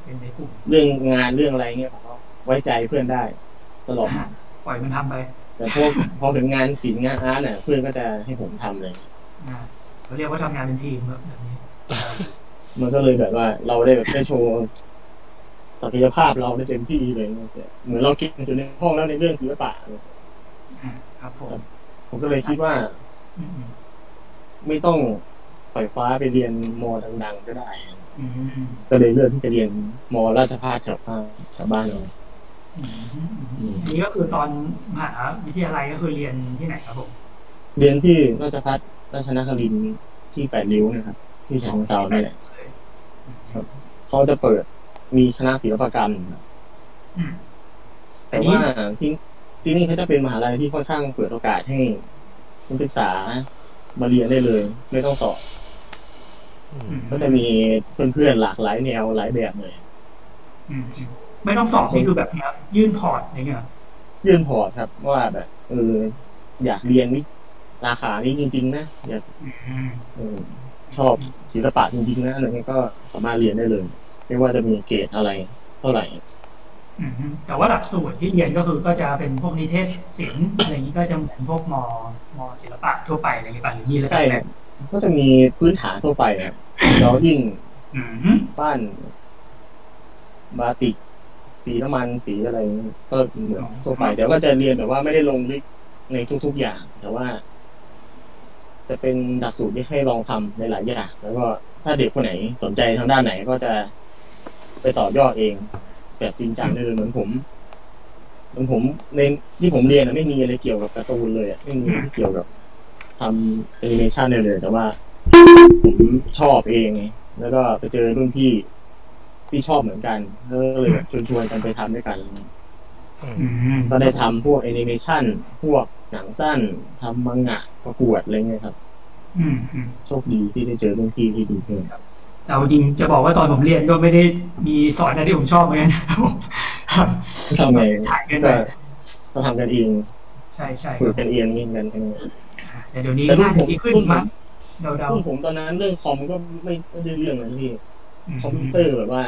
Speaker 1: เป็นในกลุ่ม
Speaker 3: เรื่องงานเรื่องอะไรเงี้ยผมก็ไว้ใจเพื่อนได้ ตลอด
Speaker 1: ปล่อยมันทำไป
Speaker 3: แต่พวกพอถึงงานศิลป์งานอาร์ตเนี่ยเพื่อนก็จะให้ผมทำเลย
Speaker 1: อ่าเขาเรียกว่าทำงานเป็นทีมครับแบบนี้
Speaker 3: มันก็เลยแบบว่า เราได้แบบได้โชว์ศักยภาพเราได้เต็มที่เลยเนี่ยเหมือนเราคิดอยู่ในห้องแล้วในเรื่องศิลปะ
Speaker 1: อ่าครับผม
Speaker 3: ผมก็เลยคิดว่า
Speaker 1: อืมอืม
Speaker 3: ไม่ต้องปล่อยฟ้าไปเรียนมอดัง ๆ ก็ได้
Speaker 1: อืมอืม
Speaker 3: ก็เลยเลือกที่จะเรียนมอราชภัฏแถวบ้านแถวบ้านเรา
Speaker 1: อืมอืมอืมอันนี้ก็คือตอนมหาวิทยาลัยก็คือเรียนที่ไหนครับผม
Speaker 3: เรียนที่ราชภัฏราชนครินทร์ที่แปดริ้วนะครับ ที่ฉะเชิงเซานี่แหละ
Speaker 1: ครับ
Speaker 3: เขาจะเปิดมีคณะศิลปกรรมครับ
Speaker 1: อืม
Speaker 3: แต่ว่าที่ที่นี่เขาจะเป็นมหาลัยที่ค่อนข้างเปิดโอกาสให้นักศึกษามาเรียนได้เลย ไม่ต้องสอบ
Speaker 2: อืม
Speaker 3: ก็จะมีเพื่อนๆหลากหลายแนวหลายแบบเลย
Speaker 1: อืมอืมไม่ต้องสอบนี่คือแบบเนี้ยยื่น port อะไรเงี้ย
Speaker 3: ยื่น port ครับ ว่าแบบเอออยากเรียนวิสาขานี้จริงๆนะอยาก
Speaker 1: อืม
Speaker 3: เออชอบศิลปะจริงๆนะอะไรเงี้ยก็สามารถเรียนได้เลย ไม่ว่าจะมีเกรดอะไร เท่าไหร่
Speaker 1: อืมอืมแต่ว่าหลักสูตรที่เรียนก็คือก็จะเป็นพวกนิเทศศิลป์อะไรอย่างนี้ก็จะเหมือนพวกมมศิลปะทั่วไปอะไรอย่างนี้ป่ะหรือมีอะไร
Speaker 3: ใช่ครับ ก็จะมีพื้นฐานทั่วไปครับเรายิ่ง
Speaker 1: อืม
Speaker 3: ปั้นบาติกสีน้ำมันสีอะไรก็เหมือนทั่วไปแต่ก็จะเรียนแบบว่าไม่ได้ลงลึกในทุก ๆอย่าง แต่ว่า จะเป็นหลักสูตรที่ให้ลองทำในหลายอย่างแล้วก็ถ้าเด็กคนไหนสนใจทางด้านไหนก็จะไปต่อยอดเอง แบบจริงจังได้เลยเหมือนผมเหมือนผมในที่ผมเรียนอะไม่มีอะไรเกี่ยวกับการ์ตูนเลยอะไม่มีอะไรเกี่ยวกับ ทำแอนิเมชันเลยเลยแต่ว่า ผมชอบเองไงแล้วก็ไปเจอรุ่นพี่ที่ชอบเหมือนกันก็เลยแบบชวนๆกันไปทำด้วยกัน
Speaker 2: อืม
Speaker 1: อืม
Speaker 3: ก็ได้ทำพวกแอนิเมชันพวกหนังสั้นทำมังงะประกวดอะไรเงี้ยครับ
Speaker 1: อืมอืม
Speaker 3: โชคดีที่ได้เจอรุ่นพี่ที่ดีเพื่อน
Speaker 1: แต่เอาจริงจะบอกว่าตอนผมเรียนก็ไม่ได้มีสอนอะไรที่ผมชอบเหมือนกันครับ
Speaker 3: ทำไง
Speaker 1: ถ่ายกันไป
Speaker 3: ก็ก็ทำกันเอง
Speaker 1: ใช่ใช่ค
Speaker 3: ฝึ
Speaker 1: รั
Speaker 3: ก
Speaker 1: บ
Speaker 3: กันเองนี่กันเอง
Speaker 1: แต่เดี๋ยวนี้
Speaker 3: แต่รุ่น
Speaker 1: น่า
Speaker 3: ผ
Speaker 1: จะ
Speaker 3: ม
Speaker 1: ดีขึ้น
Speaker 3: รุ่นผม
Speaker 1: มั้งเดา
Speaker 3: รุ่นผมตอนนั้นเรื่องคอมก็ไม่ไม่ได้เรื่องเลยนะพี่
Speaker 1: ๆ
Speaker 3: คอมพิวเตอร์แบบว่า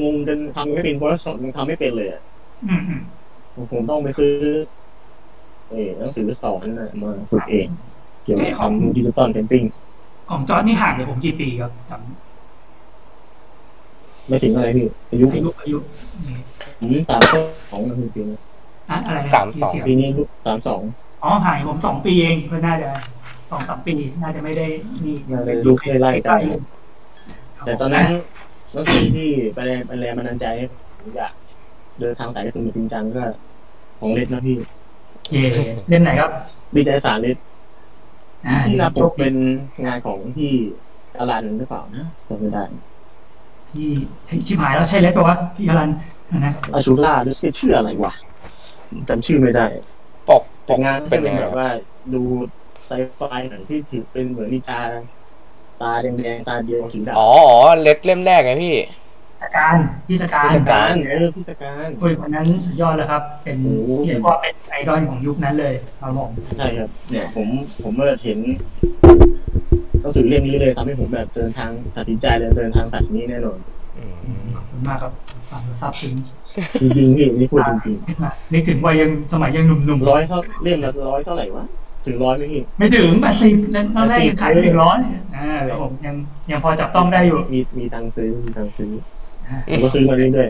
Speaker 3: งงจนทำไม่เป็น Photoshop ยังทำไม่เป็นเลยอะ
Speaker 1: อืมอืม
Speaker 3: ผมผมต้องไปซื้อเออหนังสือสอนน่ะมาฝึกเอง เกี่ยวกับทำ digital painting
Speaker 1: ของจอร์ดนี่ห่างจากผมกี่ปีครับจ
Speaker 3: ไม่ถึงอะไรพี่อายุำ
Speaker 1: อายุอายุนี่
Speaker 3: ผมสามสองนะพี่ปีนี้
Speaker 1: อะอะไรนะ
Speaker 2: สามสอง
Speaker 1: ที่เย
Speaker 3: ปีนี้ลูกสามสอง
Speaker 1: อ๋อห่างผมสองปีเองก็น่าจะสองสามปีน่าจะไม่ได้นี่
Speaker 3: น่าจะยุคไล่ๆกัน
Speaker 1: เลย
Speaker 3: แต่ตอนนั้นหนังสือที่ไปแรงไปแรงบันดาลใจให้ผมอยากเดินทางสายการ์ตูนจริงจังก็ ของเล็ดนะพี่
Speaker 1: เย่เล่นไหนครับ
Speaker 3: ดีใจสารเล็ด
Speaker 1: อ่า
Speaker 3: ที่หนาปกเป็นงานของพี่อลันหรือเปล่านะจำไม่ได้
Speaker 1: พี่ชิบหายแล้วใช่เล็กปะวะพี่อรันนะ
Speaker 3: อาชูล่าหรือชื่ออะไรวะจำชื่อไม่ได้
Speaker 2: ปกป
Speaker 3: แต่
Speaker 2: ก
Speaker 3: งาน
Speaker 2: เป็
Speaker 3: เป็นน
Speaker 2: ยังไง
Speaker 3: แบ
Speaker 2: ครับบ
Speaker 3: ว่าดูไซไฟหนังที่ถือเป็นเหมือนนิจาตาแดงๆตาเดียวถือดาบ
Speaker 2: อ๋ออ๋อเล็ดเล่มแรกไงพี่
Speaker 1: สการพี่สการ
Speaker 3: พิสการเออพิสการ
Speaker 1: คุยคนนั้นสุดยอดแล้วครับ เป็น
Speaker 3: โอ้โห
Speaker 1: เรียกว่าเป็นไอดอลของยุคนั้นเลยครับผม
Speaker 3: ใช่ครับ เนี่ยผมผมเมื่อเห็นหนังสือเล่มนี้เลยทำให้ผมแบบเดินทางตัดสินใจเลยเดินทางสายนี้แน่นอน
Speaker 2: อืม
Speaker 1: ขอบคุณมากครับฟังแล้วซาบซึ้ง
Speaker 3: จริงๆพี่นี่พูดจริง
Speaker 1: นึกถึงวัยยังสมัยยังหนุ่ม
Speaker 3: ๆร้อยเท่าเล่มละร้อยเท่าไหร่วะถึงร้อยไหมพี่
Speaker 1: ไม่ถึงแปดสิบแล้วตอนแรก
Speaker 3: 80
Speaker 1: ยังขายถึงร้อยอ่าครับผมยังยังพอจับต้องได้อยู่
Speaker 3: มีมีตังค์ซื้อมีตังค์ซื้อ
Speaker 1: อ่า
Speaker 3: ผมก็ซื้อมาเรื่อย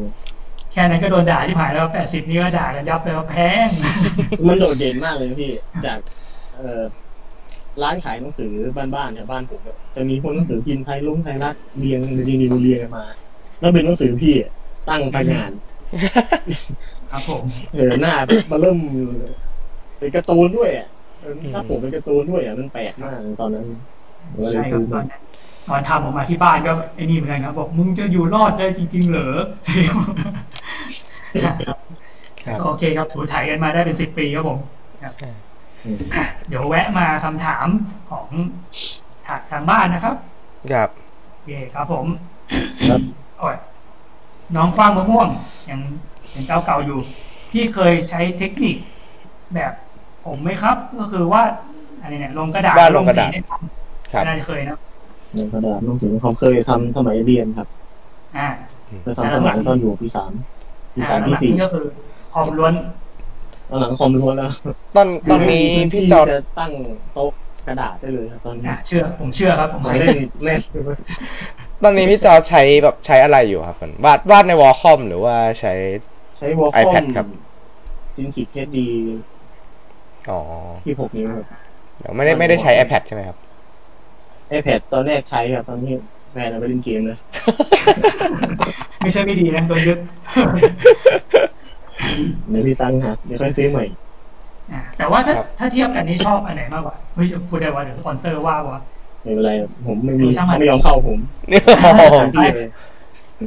Speaker 1: แค่นั้นก็โดนด่าที่ผ่านแล้วแปดสิบนี่ก็ด่ากันยับเลยว่าแพง
Speaker 3: ๆมันโดดเด่นมากเลยนะพี่ จาก เอ่อร้านขายหนังสือบ้านๆแถวบ้านผมเนี่ยจะมีพวกหนังสือพิมพ์ไทยลุ่งไทยรัฐเรียงเรียงเรียงเรียงกันมา แล้วเป็นหนังสือพี่ตั้งไปงาน
Speaker 1: ครับผม
Speaker 3: เออหน้ามาเริ่มเป็นการ์ตูนด้วยอะเออถ้าผมเป็นการ์ตูนด้วยอะมันแปลกมากตอนนั้นผมก็เลย
Speaker 1: ใช่ครั
Speaker 3: ซื้
Speaker 1: บ
Speaker 3: อ
Speaker 1: ตอ
Speaker 3: มาน
Speaker 1: นั้นตอนทำออกมาที่บ้านก็ไอ้นี่เหมือนกันครับบอกมึงจะอยู่รอดได้จริง ๆ เหรอ
Speaker 2: ครับ
Speaker 1: โอเคครับถูถ่ายกันมาได้เป็นสิบปีครับผมครับ
Speaker 3: อืม
Speaker 1: อะเดี๋ยวแวะมาคำถามของทางทางบ้านนะครับ
Speaker 2: ครับ
Speaker 1: โอเคครับผม
Speaker 3: ครับ
Speaker 1: โอ้ย น้องคว้างมะม่วงยังยังเจ้าเก่าอยู่ พี่เคยใช้เทคนิคแบบผมไหมครับ ก็คือว่าอะไรเนี่ยลงกระดาษ
Speaker 2: วาดลงกระดาษ
Speaker 1: สีในคอม
Speaker 2: ครับ
Speaker 1: น่าจะเคยนะ
Speaker 3: ในกระดาษหนังสือผมเคยทำสมัยเรียนครับ
Speaker 1: อ่า
Speaker 3: เคยทำสมัยตอนอยู่ปีสามปี
Speaker 1: อ่า
Speaker 3: สาม
Speaker 1: ห
Speaker 3: ปี
Speaker 1: ลัง
Speaker 3: สี่
Speaker 1: นี้ก็คือคอมล้วน
Speaker 3: ตอนหลังคอมล้วนแล้ว
Speaker 2: ตอนตอนนี้
Speaker 3: ไม่มี
Speaker 2: พี่
Speaker 3: ที่
Speaker 2: จอด
Speaker 3: จะตั้งโต๊ะกระดาษได้เลยครับตอนนี้
Speaker 1: อะเชื่อ ผมเชื่อครับผม
Speaker 3: ผมเล่นเล่น
Speaker 2: ตอนนี้พี่จอใช้แบบใช้อะไรอยู่ครับมันวาดวาดในวอลคอมหรือว่าใช้
Speaker 3: ใช้วอลคอ
Speaker 2: iPad
Speaker 3: ม
Speaker 2: ครับ
Speaker 3: จินคิดเคสดี
Speaker 2: อ๋อ
Speaker 3: ที่หกนิ้วครับ
Speaker 2: เดี๋ยวไม่ได้ไม่ได้ใช้ iPad ใช่ไหมครับ
Speaker 3: iPad ตอนแรกใช้ครับตอนนี้แฟนเอาไปเล่นเกมเลย
Speaker 1: ไม่ใช่ไม่ดีนะโดนยึด
Speaker 3: เดี๋ยวพี่ตั้งครับเดี๋ยวค่อยซื้อใหม่
Speaker 1: อะแต่ว่าถ้า
Speaker 2: ครับ
Speaker 1: ถ้าเทียบกันนี่ชอบอันไหนมากกว่า เฮ้ยพูดได้ว่าเดี๋ยวสปอนเซอร์ว่าวะ
Speaker 3: ไม่เป็นไร ผมไม่มี
Speaker 1: ช่างมัน
Speaker 3: เขาไม่ยอมเข้าผม
Speaker 2: โอ้โห
Speaker 3: ทันที่เลย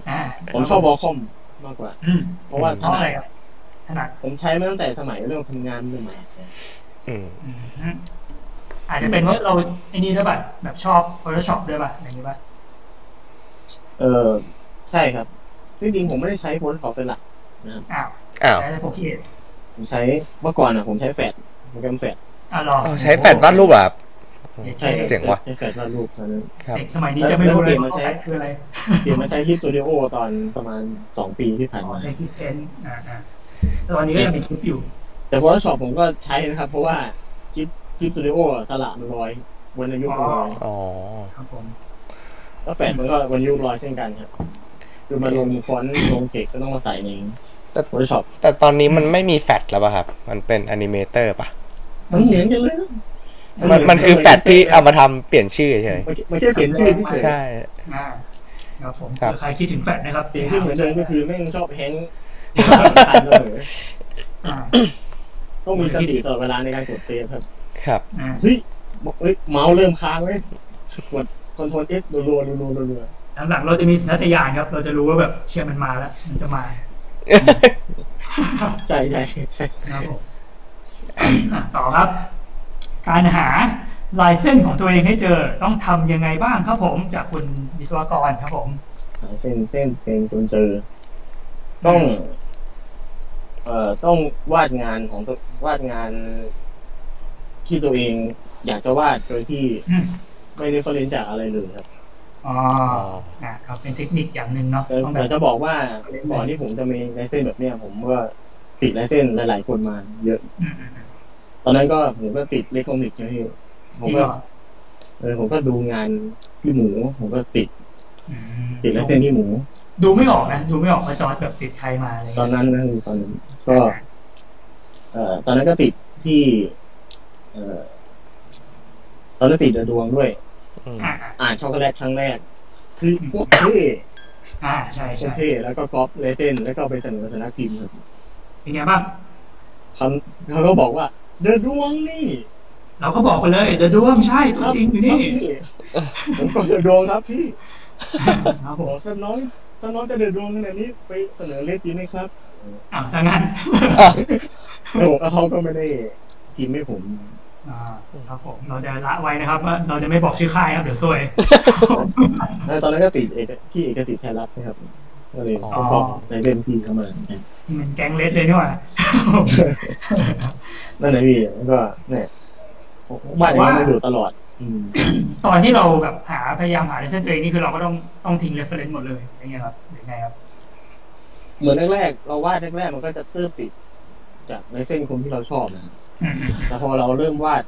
Speaker 1: อ่า
Speaker 3: ผมชอบวอลคอมมากกว่า
Speaker 1: อืม
Speaker 3: เพราะว่า
Speaker 1: เพ
Speaker 3: ถ
Speaker 1: ราะ
Speaker 3: นั
Speaker 1: อะไร
Speaker 3: ด
Speaker 1: ครับถนัด
Speaker 3: ผมใช้มาตั้งแต่สมัยเริ่มทำงานใหม่
Speaker 2: อืม
Speaker 1: อืมอาจจะเป็นว่าเราไอ้นี่ด้วยป่ะแบบชอบ Photoshop ด้วยป่ะอย่างนี้ป่ะ
Speaker 3: ๆเออ ใช่ครับที่จริงผมไม่ได้ใช้ Photoshop เป็นหลักนะครับ
Speaker 1: อ้าว
Speaker 2: อ้าว
Speaker 1: ใช้ Procreate
Speaker 3: ผมใช้เมื่อก่อนอะ ผมใช้แฟลชโปรแกรมแฟลช
Speaker 1: อะรอ
Speaker 2: อ๋อใช้แฟลชวาดรูปเหรอครับ
Speaker 3: ใช่ครับ
Speaker 2: เจ๋งว่ะ
Speaker 3: ใช้แฟลชวาดรูปตอนนั้น
Speaker 2: ครับ
Speaker 1: เด็กสมัยนี้จะไม่รู้เลย
Speaker 3: แล้ว
Speaker 1: ว่า
Speaker 3: เปลี่ยนมาใช้
Speaker 1: แฟลชคืออะไร
Speaker 3: เปลี่ยนมาใช้ Clip Studioตอนประมาณสองปีที่ผ่าน
Speaker 1: อ๋อ
Speaker 3: มา
Speaker 1: ใช้ Clip Paintอ่าอ่าแต่ตอนนี้ก็ยังมีคลิปอยู่
Speaker 3: แต่ Photoshop ผมก็ใช้นะครับ เพราะว่า Clip Clip Studio สระมันลอยวรรณยุกต์มันลอย
Speaker 2: อ๋อ
Speaker 1: ครับผม
Speaker 3: แล้วแฟลชมันก็วรรณยุกต์ลอยเช่นกันครับคือมาลงฟอนต์ลงเทคก็ต้องมาใส่ใน
Speaker 2: แต่
Speaker 3: Photoshop
Speaker 2: แต่ตอนนี้มันไม่มีแฟลชแล้วป่ะครับ มันเป็น Animator ป่ะ
Speaker 3: มันเหมือนกันเลย
Speaker 2: มันมันคือแฟลชที่เอามาทำเปลี่ยนชื่อเฉย
Speaker 3: มันมันแค่เปลี่ยนชื่อที่เฉย
Speaker 2: ใช่
Speaker 1: อ่าครับผม
Speaker 2: ครับ
Speaker 1: เผื่อใครคิดถึงแฟลชนะครับ
Speaker 3: สิ่งที่เหมือนเดิมก็คือแม่งชอบ hang
Speaker 1: อ่า
Speaker 3: ต้องมีสติตลอดเวลาในการกด save ครับ
Speaker 2: ครับ
Speaker 1: อ่า
Speaker 3: เฮ้ยบอกเฮ้ยเมาส์เริ่มค้างเลยกด control S รัวๆรัวๆรัว
Speaker 1: หลังๆเราจะมีสัญชาตญาณครับ เราจะรู้ว่าแบบเชื่อมันมาแล้ว มันจะมา
Speaker 3: ๆใช่ใช่ใช่
Speaker 1: ครับผมอะต่อครับ การหาลายเส้นของตัวเองให้เจอต้องทำยังไงบ้างครับผม จากคุณวิศวกรครับผม
Speaker 3: หาเส้นเส้นเป็นคนเจอ ต้อง เอ่อต้องวาดงานของตัววาดงาน ที่ตัวเองอยากจะวาดโดยที่
Speaker 1: อืม
Speaker 3: ไม่ได้เฟรนจากอะไรเลยครับ
Speaker 1: อ๋ออะครับเป็นเทคนิคอย่างหนึ่งเนาะ
Speaker 3: แต่
Speaker 1: ต้องแบ
Speaker 3: แต่
Speaker 1: บ
Speaker 3: จะบอกว่าก่อนที่ผมจะมีลายเส้นแบบเนี้ยผมก็ติดลายเส้นหลาย ๆ คนมาเยอะ
Speaker 1: อืมอืมอืม
Speaker 3: ตอนนั้นก็ผมก็ติด LET'S Comic นะพี่ผม
Speaker 1: จริง
Speaker 3: ก็
Speaker 1: เหรอ
Speaker 3: เออผมก็ดูงานพี่หมู ผมก็ติด
Speaker 1: อืม
Speaker 3: ติดลายเส้นพี่หมู
Speaker 1: ดูไม่ออกนะดูไม่ออกว่าจอร์ดแบบติดใครมาอะไร
Speaker 3: ตอน
Speaker 1: เงี้ย
Speaker 3: นั้นนะคือตอนนั้นก็ เอ่อตอนนั้นก็ติดที่ เอ่อตอนนั้นติดเดอะดวงด้วย
Speaker 2: อืม
Speaker 1: อ่าอ่า
Speaker 3: อ่านช็อกโกแลตครั้งแรก คือพวกเท่
Speaker 1: อ่าใช่
Speaker 3: พว
Speaker 1: ใช่
Speaker 3: กเท่แล้วก็ก๊อปเลเส้นแล้วก็เอาไปเสนอสำนักพิมพ์ครับ
Speaker 1: เป็นไงบ้าง
Speaker 3: เขาเขาก็บอกว่า เดอะดวงนี่
Speaker 1: เราก็บอกไปเลย เดอะดวงใช่ตัวจริงอยู่นี่
Speaker 3: ครับพี่ผมก็เดอะดวงครับพี่
Speaker 1: ครับผ
Speaker 3: บอ
Speaker 1: ม
Speaker 3: กถ้าน้องถ้าน้องจะเดอะดวงขนาดนี้ไปเสนอเลขดีไหมครับ
Speaker 1: อ้าวซะงั้น
Speaker 3: แล้วผมก็เขาก็ไม่ได้พิมพ์ให้ผม
Speaker 1: อ่าครับผมเราจะละไว้นะครับว่าเราจะไม่บอกชื่อค่ายครับเดี๋ยวซวย
Speaker 3: แล้วตอนนั้นก็ติดเอกพี่เอกสิทธิ์ไทยรัฐนะครับ ก็เลย
Speaker 2: อ๋อ
Speaker 3: ชอบลายเส้นพี่เขามา
Speaker 1: เหมือนแก๊ง LET'S เลยนี่หว่า
Speaker 3: นั่นแหละพี่แล้วก็เนี่ยบ้านอย่างนั้นมันอยู่ตลอดอืม
Speaker 1: ตอนที่เราแบบหาพยายามหาลายเส้นตัวเองนี่คือเราก็ต้องต้องทิ้ง reference หมดเลยอย่างเงี้ยครับหรือไงครับ
Speaker 3: เหมือนแรกๆเราวาดแรกๆมันก็จะคือติด จากลายเส้นคนที่เราชอบนะ
Speaker 1: อืมอืม
Speaker 3: แต่พอเราเริ่มวาด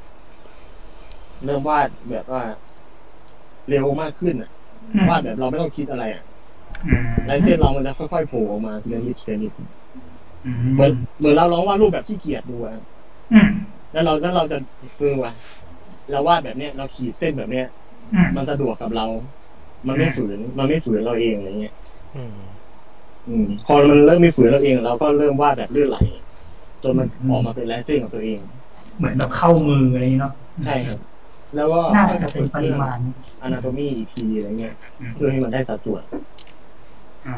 Speaker 3: เริ่มวาดแบบว่า เร็วมากขึ้นอะ
Speaker 1: อืม
Speaker 3: วาดแบบเราไม่ต้องคิดอะไรอะ
Speaker 1: อืม
Speaker 3: ลายเส้นเรามันจะค่อยๆโผล่ออกมาทีละนิดทีละนิด
Speaker 1: อื
Speaker 3: เหมือน
Speaker 1: ม
Speaker 3: เหมือนเราลองวาดรูปแบบขี้เกียจดูอะ
Speaker 1: อืม
Speaker 3: แล้วเราแล้วเราจะเออว่ะเราวาดแบบเนี้ยเราขีดเส้นแบบเนี้ย
Speaker 1: อืม
Speaker 3: มันสะดวกกับเรา มันไม่ฝืน มันไม่ฝืนเราเองอะไรเงี้ย
Speaker 2: อืม
Speaker 3: อืมพอมันเริ่มไม่ฝืนเราเอง เราก็เริ่มวาดแบบลื่นไหลจนมันออกมาเป็นลายเส้นของตัวเอง
Speaker 1: เหมือนแบบเข้ามืออะไรอย่างนี้เนาะ
Speaker 3: ใช่ครับแล้วก็
Speaker 1: น่าจะเป็นปริมาณ
Speaker 3: อนาโตมีอีกทีอะไรเงี้ย
Speaker 1: อืม
Speaker 3: เพื่อให้มันได้สัดส่วน
Speaker 1: อ่า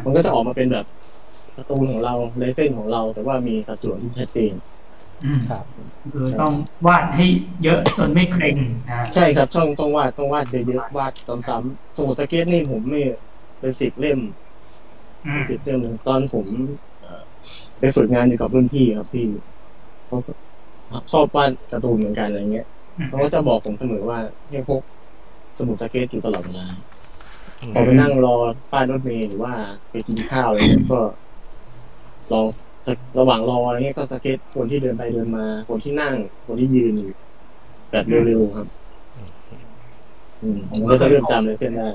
Speaker 3: มันก็จะออกมาเป็นแบบการ์ตูนของเราลายเส้นของเรา แต่ว่ามีสัดส่วนที่ชัดเจน
Speaker 1: อืม
Speaker 2: ครับ
Speaker 1: คือต้องวาดให้เยอะจนไม่เกรงอ่า
Speaker 3: ใช่ครับช่องต้องวาดต้องวาดเยอะๆวาดซ้ำๆสมุดสเก็ตนี่ผมไม่เป็นสิบเล่ม
Speaker 1: อืม
Speaker 3: สิบเล่มหนึ่งตอนผมเอ่อไปฝึกงานอยู่กับรุ่นพี่ครับที่เขาชอบวาดการ์ตูนเหมือนกันอะไรเงี้ย
Speaker 1: อืม
Speaker 3: เขาก็จะบอกผมเสมอว่าให้พกสมุดสเก็ตอยู่ตลอดเวลา
Speaker 2: อืม
Speaker 3: พอไปนั่งรอป้ายรถเมล์หรือว่าไปกินข้าวอะไรเงี้ยก็ลองระหว่างรออะไรเงี้ยก็สเก็ตคนที่เดินไปเดินมา คนที่นั่ง คนที่ยืนอยู่แบบเร็วๆครับ อืมผมก็จะเริ่มจำเลยเส้นได้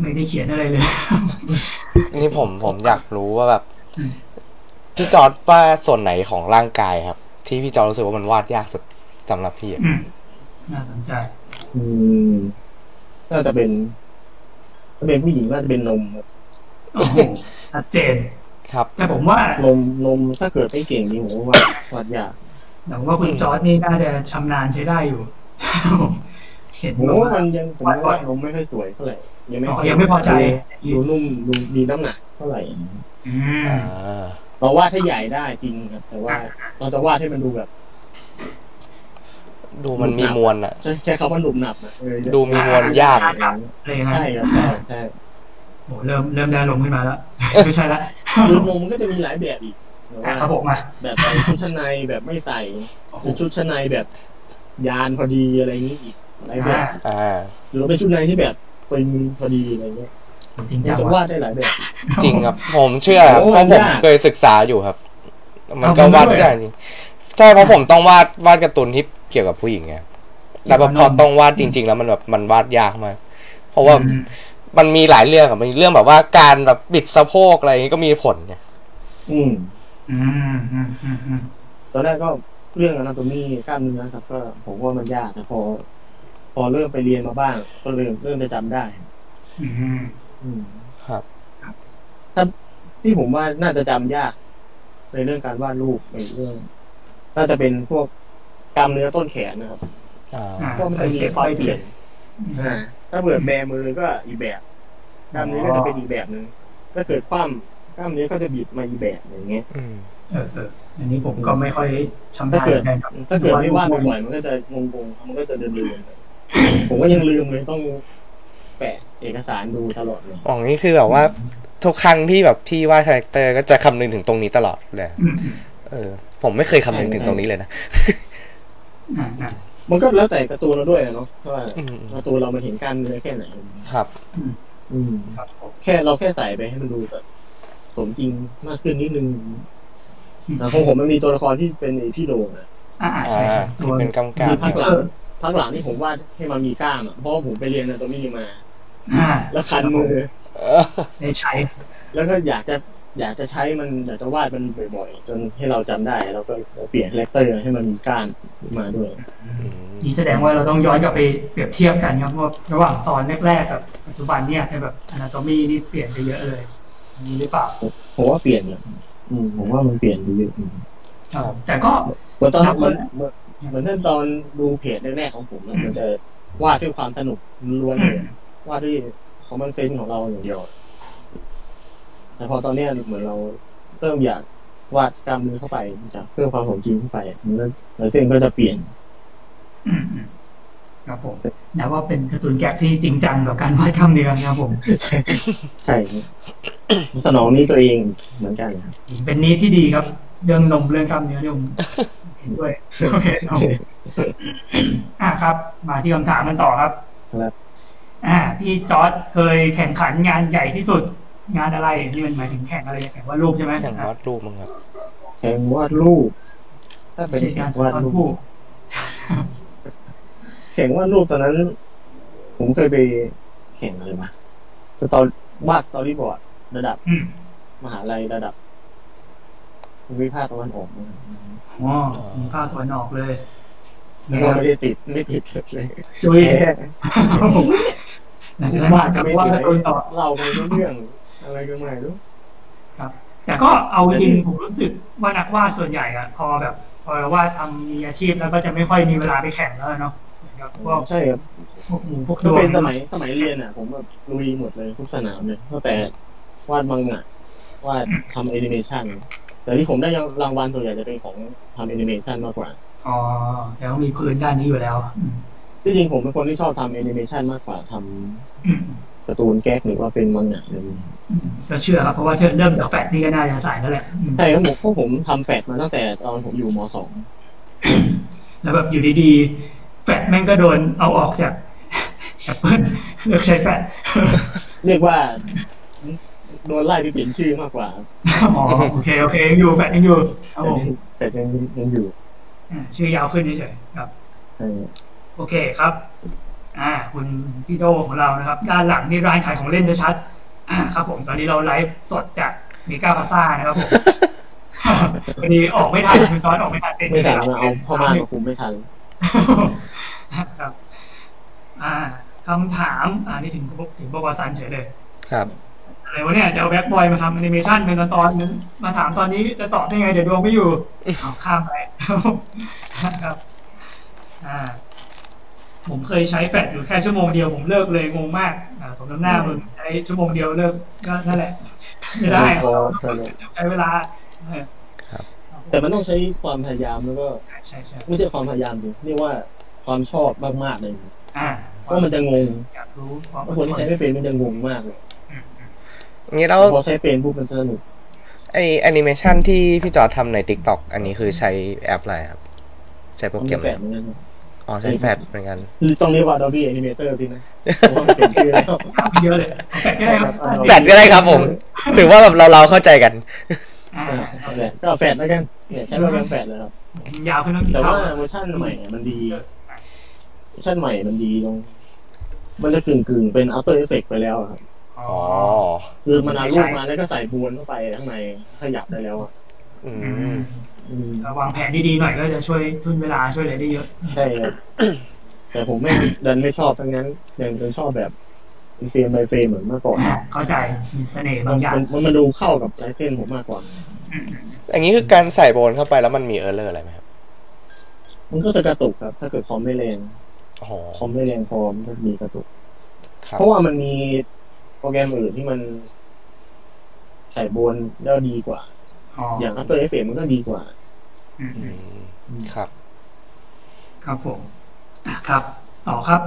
Speaker 1: ไม่ได้เขียนอะไรเลย
Speaker 2: นี่ผมผมอยากรู้ว่าแบบ
Speaker 1: อืม
Speaker 2: พี่จอร์ดว่าส่วนไหนของร่างกายครับ ที่พี่จอร์ดรู้สึกว่ามันวาดยากสุดสำหรับพี่อะ
Speaker 1: อืมน่าสนใจ
Speaker 3: อืมน่าจะเป็น ถ้าเป็นผู้หญิงน่าจะเป็นนมครับ
Speaker 1: โอ้โหชัดเจน
Speaker 2: ครับ
Speaker 1: แต่ผมว่าน
Speaker 3: มนมถ้าเกิดไม่เก่งจริงผมว่าวาดยาก
Speaker 1: แต่ว่าคุณจอร์ดนี่น่าจะชำนาญใช้ได้อยู่เห็น
Speaker 3: ผม
Speaker 1: บอก
Speaker 3: ว่า
Speaker 1: ว่า
Speaker 3: มันยังผมว่าวาดนมไม่ค่อยสวยเท่าไหร่ยังไม่
Speaker 1: อ๋อ
Speaker 3: ค่อย
Speaker 1: ยังไม่พอใจ
Speaker 3: ดูนุ่มดูมีน้ำหนักเท่าไหร่
Speaker 1: อืม
Speaker 2: อ่า
Speaker 3: เราวาดให้ใหญ่ได้จริงครับแต่ว่าเราจะวาดให้มันดูแบบ
Speaker 2: ดูมันมีมวลอะ
Speaker 3: ใช้ใช้คำว่าหนุบหนับอะเออ
Speaker 2: ดูมีมวลยาก
Speaker 1: อะไรอย่างเงี้
Speaker 3: ใช่
Speaker 1: ย
Speaker 3: ครับใช่ใช่
Speaker 1: โอ้เริ่มเริ่มได้ลงขึ้นมาแล้ว ไม่ใช่ละ
Speaker 3: คือนมมันก็จะมีหลายแบบอีกแบบว่า
Speaker 1: ครับผมมา
Speaker 3: แบบใส่ชุดชั้นในแบบไม่ใส่เป็นชุดชั้นในแบบ ยานพอดีอะไรอย่างนี้อีกหลายแบบ
Speaker 2: อ่า
Speaker 3: หรือเป็นชุดในที่แบบตึงพอดีอะไรเงี้ย
Speaker 1: จริง
Speaker 3: มัน
Speaker 1: จัง
Speaker 3: จะ
Speaker 1: ว่ะ
Speaker 3: วาดได้หลายแบบ
Speaker 2: จริงครับ ผมเชื่อครับ
Speaker 3: โอ้
Speaker 2: เพราะผม
Speaker 3: ยาก
Speaker 2: เคยศึกษาอยู่ครับ มัน
Speaker 1: เอา
Speaker 2: ก็วาด
Speaker 1: ด้วย
Speaker 2: ไม่ได้จริง ใช่เพราะผมต้องวาดวาดการ์ตูนที่เกี่ยวกับผู้หญิงไงแล้วพอ
Speaker 1: เกี่ยวกับนม
Speaker 2: พอต้องวาดจริง ๆ แล้วมันแบบมันวาดยากมาก เพราะว่า
Speaker 1: อืม
Speaker 2: มันมีหลายเรื่องอะมันมีเรื่องแบบว่าการแบบบิดสะโพกอะไรอย่างงี้ก็มีผลเนี่ย
Speaker 3: อืม
Speaker 1: อืมอืมอืมอืม
Speaker 3: ตอนแรกก็เรื่องอนาโตมีกล้ามเนื้อครับ ก็ผมว่ามันยากแต่พอ พอเริ่มไปเรียนมาบ้าง ก็เริ่มเริ่มจะจำได้
Speaker 1: อืม
Speaker 3: อืม
Speaker 2: ครับ
Speaker 3: ถ้าที่ผมว่าน่าจะจำยาก ในเรื่องการวาดรูปในเรื่อง น่าจะเป็นพวกกล้ามเนื้อต้นแขนนะครับ
Speaker 2: อ่า
Speaker 1: อ่า
Speaker 3: เพราะมันจะมีความเปลี่ยนอ่าถ้าเปิดแบมือก็อีกแบบกล้ามเนื้อก็จะเป็นอีกแบบหนึ่งถ้าเกิดคว่ำกล้ามเนื้อก็จะบิดมาอีกแบบอย่างเงี้ย
Speaker 2: อืม
Speaker 1: เออเอออันนี้ผมก็ไม่ค่อยชำ
Speaker 3: ถ้า
Speaker 1: นาญ
Speaker 3: เกิด
Speaker 1: เหมือนกันครับ
Speaker 3: ถ้าเกิดไม่วาดบ่อยๆมันก็จะงงๆมันก็จะลืมๆผมก็ยังลืมเลยต้องแปะเอกสารดูตลอดเลย
Speaker 2: อ๋อนี่คือแบบว่าทุกครั้งที่แบบพี่วาด character ก็จะคำนึงถึงตรงนี้ตลอดเลย
Speaker 1: อืมอืม
Speaker 2: เออ ผมไม่เคยคำนึงถึงตรงนี้เลยนะ
Speaker 1: อ่าอ่า
Speaker 3: มันก็แล้วแต่การ์ตูนเราด้วยอะเนาะว่า
Speaker 2: อืม
Speaker 3: การ์ตูนเรามันเห็นกล้ามเนื้อแค่ไหน
Speaker 2: ครับ
Speaker 1: อืม
Speaker 3: อืม
Speaker 1: ครับผม
Speaker 3: แค่เราแค่ใส่ไปให้มันดูแบบสมจริงมากขึ้นนิดนึงแต่ของผมมันมีตัวละครที่เป็นไอ้พี่โดงอะ
Speaker 1: อ่าอ่า
Speaker 2: อ่า
Speaker 1: ใช่ใช่ตั
Speaker 2: ที่
Speaker 1: ว
Speaker 2: เป็นกำกับ
Speaker 3: ที่พักหลังพักหลังนี่ผมวาดให้มันมีกล้ามอะเพราะว่าผมไปเรียนอนาโตมีมา
Speaker 1: อ่า
Speaker 3: แล้วคันมือ
Speaker 2: เออ
Speaker 1: ได้ใช้
Speaker 3: แล้วก็อยากจะ อยากจะใช้มันอยากจะวาดมันบ่อยๆ จนให้เราจำได้ แล้วก็เปลี่ยน character ให้มันมีกล้ามมาด้วย
Speaker 1: นี่แสดงว่าเราต้องย้อนกลับไปเปรียบเทียบกันครับว่าระหว่างตอนแรกๆกับปัจจุบันเนี่ยในแบบ anatomy นี่เปลี่ยนไปเยอะเลยอันนี้หรือเปล่า
Speaker 3: ผมว่าเปลี่ยนอะอืมผมว่ามันเปลี่ยนไปเยอะอืม
Speaker 2: ครับ
Speaker 1: แต่ก็
Speaker 3: เหมือนตอน
Speaker 1: ครับ
Speaker 3: เหมือนเหมือนเหมือนที่ตอนดูเพจแรกๆของผมอะมันจะวาดด้วยความสนุกล้วนเลยวาดด้วยคอมมอนเซนส์ของเราอย่างเดียว แต่พอตอนเนี้ยเหมือนเราเริ่มอยากวาดกล้ามเนื้อเข้าไปจากเพิ่มความสมจริงเข้าไปมันก็ลายเส้นก็จะเปลี่ยน
Speaker 1: อืมอืมครับผมนะว่าเป็นการ์ตูนแก๊กที่จริงจังกับการวาดกล้ามเนื้อนะครับผม
Speaker 3: ใช่สนองนี้ตัวเองเหมือนกันครับ
Speaker 1: เป็นนี้ที่ดีครับ เรื่องนมเรื่องกล้ามเนื้อเนี่ยผมเห็นด้วยโอเคเอาอะครับ มาที่คำถามกันต่อครับ
Speaker 3: ครับ
Speaker 1: อ่า พี่จอร์ดเคยแข่งขันงานใหญ่ที่สุด งานอะไรนี่มันหมายถึงแข่งอะไรแข่งวาดรูปใช่ไหม
Speaker 2: แข่งวาดรูปมั้งครับ
Speaker 3: แข่งวาดรูป ถ้า
Speaker 1: ไม่
Speaker 3: เป็น
Speaker 1: ใช่
Speaker 3: แข่
Speaker 1: กางร
Speaker 3: วาด
Speaker 1: วาด
Speaker 3: รู
Speaker 1: รู
Speaker 3: ป
Speaker 1: ป
Speaker 3: แข่งวาดรูปตอนนั้น ผมเคยไปแข่งอะไรมาสตอวาดสต storyboard ระดับ
Speaker 1: อืม
Speaker 3: มหาลัยระดับภูมิภาคตะวันออกนะครับ
Speaker 1: อ๋อมีภาคตะวันออกเลย
Speaker 3: แล้วก็ไม่ได้ติดไม่ติดเลย
Speaker 1: จุย
Speaker 3: แพ้
Speaker 1: หลังจากนั้น
Speaker 3: วาด
Speaker 1: ก
Speaker 3: ก็
Speaker 1: ลับ
Speaker 3: ไม่
Speaker 1: ว่า
Speaker 3: ติด
Speaker 1: การ์ตูนต่อ
Speaker 3: เล่าไปเรื่อง อะไรก็ไม่รู้
Speaker 1: ครับ แต่ก็เอาจริงผมรู้สึกว่านักวาดส่วนใหญ่อะพอแบบ พอเราวาดทำมีอาชีพแล้วก็จะไม่ค่อยมีเวลาไปแข่งแล้วเนาะเหมือนกับพวก
Speaker 3: ใช่ครับ
Speaker 1: พวกหมูพวกด
Speaker 3: ก็
Speaker 1: วง
Speaker 3: เป็นสมัยสมัยเรียนอะ ผมแบบลุยหมดเลยทุกสนามเลยตั้งแต่วาดมังงะวาดทำแอนิเมชันแต่ที่ผมได้รางวัลส่วนใหญ่จะเป็นของทำแอนิเมชันมากกว่า
Speaker 1: อ๋อแต่ต้องมีพื้นด้านนี้อยู่แล้วอืม
Speaker 3: ที่จริงผมเป็นคนที่ชอบทำแอนิเมชันมากกว่าทำ
Speaker 1: อืม
Speaker 3: การ์ตูนแก๊กหรือว่าเป็นมังงะอะไรอย่างเงี้ย
Speaker 1: อืมก็เชื่อครับ เพราะว่าเริ่มจากแปดนี่ก็น่าจะสายนั่นแหละอืม
Speaker 3: ใช่ครับผมพวกผมทำแฟดมาตั้งแต่ตอนผมอยู่มสอง
Speaker 1: แล้วแบบอยู่ดีๆ แฟดแม่งก็โดนเอาออกจากแอปเปิลเลิกใช้แฟด
Speaker 3: เรียกว่าโดนไล่ไปเปลี่ยนชื่อมากกว่า
Speaker 1: อ๋อโอเคโอเคยังอยู่แฟดยังอยู่ครับผม
Speaker 3: แต่ยังยังอยู่
Speaker 1: อ่าชื่อยาวขึ้นเฉยๆครับ
Speaker 3: ใช่
Speaker 1: โอเคครับ อ่า คุณพี่โดของเรานะครับ ด้านหลังนี่ร้านขายของเล่นจะชัดอ่าครับผม ตอนนี้เราไลฟ์สดจาก Mega Plaza นะครับผมพอดีออกไม่ทันคุณตอนออกไม่ทันเป็น
Speaker 3: ไม่ทันมาเอาพ่อมานมาคุมไม่ทัน
Speaker 1: ครับ อ่าคำถาม อ่านี่ถึงถึงบอกว่าซันเฉยเลย
Speaker 2: ครับ
Speaker 1: อะไรวะเนี่ยจะเอาแบ็คบอยมาทำแอนิเมชันเป็นตอนตอนนึงมาถามตอนนี้จะตอบได้ไง เดี๋ยวดวงไม่อยู่เอาข้ามไปครับ อ่า ผมเคยใช้แฟลชอยู่แค่ชั่วโมงเดียวผมเลิกเลยงงมากอ่าสมน้ำหน้ามึงใช้ชั่วโมงเดียวเลิกก็นั่นแหละไม่ได้
Speaker 3: พอเท่านั้น
Speaker 1: ใช้เวลาเออ
Speaker 2: ครับ
Speaker 3: แต่มันต้องใช้ความพยายามแล้วก็
Speaker 1: ใช่ใช่ใช่
Speaker 3: ไม่ใช่ความพยายามดิเรียกว่าความชอบมากๆเลย
Speaker 1: อ่า
Speaker 3: เพราะมันจะงง
Speaker 1: อยากรู้ความ
Speaker 3: ถ้าคนที่ใช้ไม่เป็นมันจะงงมากเลย
Speaker 1: อืมอืม
Speaker 2: งี้เรา
Speaker 3: พอใช้เป็นปุ๊บมันจะสนุก
Speaker 2: ไอแอนิเมชันที่พี่จอร์ดทำใน t ิ k t o k อันนี้คือใช้แอปอะไรครับ ใช้โปร
Speaker 3: มัน
Speaker 2: แกร
Speaker 3: มี
Speaker 2: ม
Speaker 3: แฟ
Speaker 2: อะไร
Speaker 3: ดเหมื อนกัน
Speaker 2: อ๋อใช้แฟลชเหมือนกัน
Speaker 3: คือต้องเรียกว่า Adobe Animator ทีนะเพราะว่ามันเป็นชื่อแล้ว
Speaker 1: ถามเยอะเลยเอาแฟลชก็ได้ครับ
Speaker 3: เอา
Speaker 2: แฟลชก็ได้ครับผม ถือว่าแบบเราเราเข้าใจกัน
Speaker 1: อ่า
Speaker 3: เอาแหละก็เอาแฟดแล้วกันเนี่ยใช้โปรแกรมแฟดเลยครับ
Speaker 1: ยาวขึ้นต้องกิน
Speaker 3: แต่
Speaker 1: ข้า
Speaker 3: ว่าเวอร์ชันใหม่เนี่ยมันดีเวอร์ชันใหม่มันดีตรงมันจะกึ่งกึ่งๆเป็น After Effects ไปแล้วอะครับ
Speaker 1: อ๋อ
Speaker 2: อ๋อ
Speaker 3: คือมันเอารูปมาแล้วก็ใส่บวนเข้าไปข้างในขยับได้แล้วอะ
Speaker 2: อื
Speaker 1: อื
Speaker 2: ม
Speaker 1: ม
Speaker 3: อืม
Speaker 1: ระ วางแผนดีๆหน่อยก็จะช่วยทุนเวลาช่วยอะไรได้เยอะ
Speaker 3: ใช่ครับแต่ผมไม่ดันไม่ชอบทั้งนั้นยังเป็นชอบแบบเป็นเฟรม by เ frame เหมือนเมื่อก่อน
Speaker 1: เข้าใจมีเสน่ห์
Speaker 3: มั
Speaker 1: บานงอย่าง
Speaker 3: มันมันดูเข้ากับลายเส้นผมมากกว่า
Speaker 1: อืม
Speaker 2: อย่างนี้คือการใส่ bone เข้าไปแล้วมันมี error อะไรไหมครับ
Speaker 3: มันก็จะกระตุกครับ ถ้าเกิดคอมไม่แรง
Speaker 2: อ๋อ
Speaker 3: คอมไม่แรงพอมันก็มีกระตุก
Speaker 2: ครับ
Speaker 3: เพราะว่ามันมีโปรแกรมอื่นที่มัน ใส่ bone แล้วดีกว่า
Speaker 1: อ๋อ
Speaker 3: อ
Speaker 1: อย่าง
Speaker 3: After Effects มันก็ดีกว่า
Speaker 1: อืม
Speaker 2: อืม ครับ
Speaker 1: ครับผมอะครับต่อครับ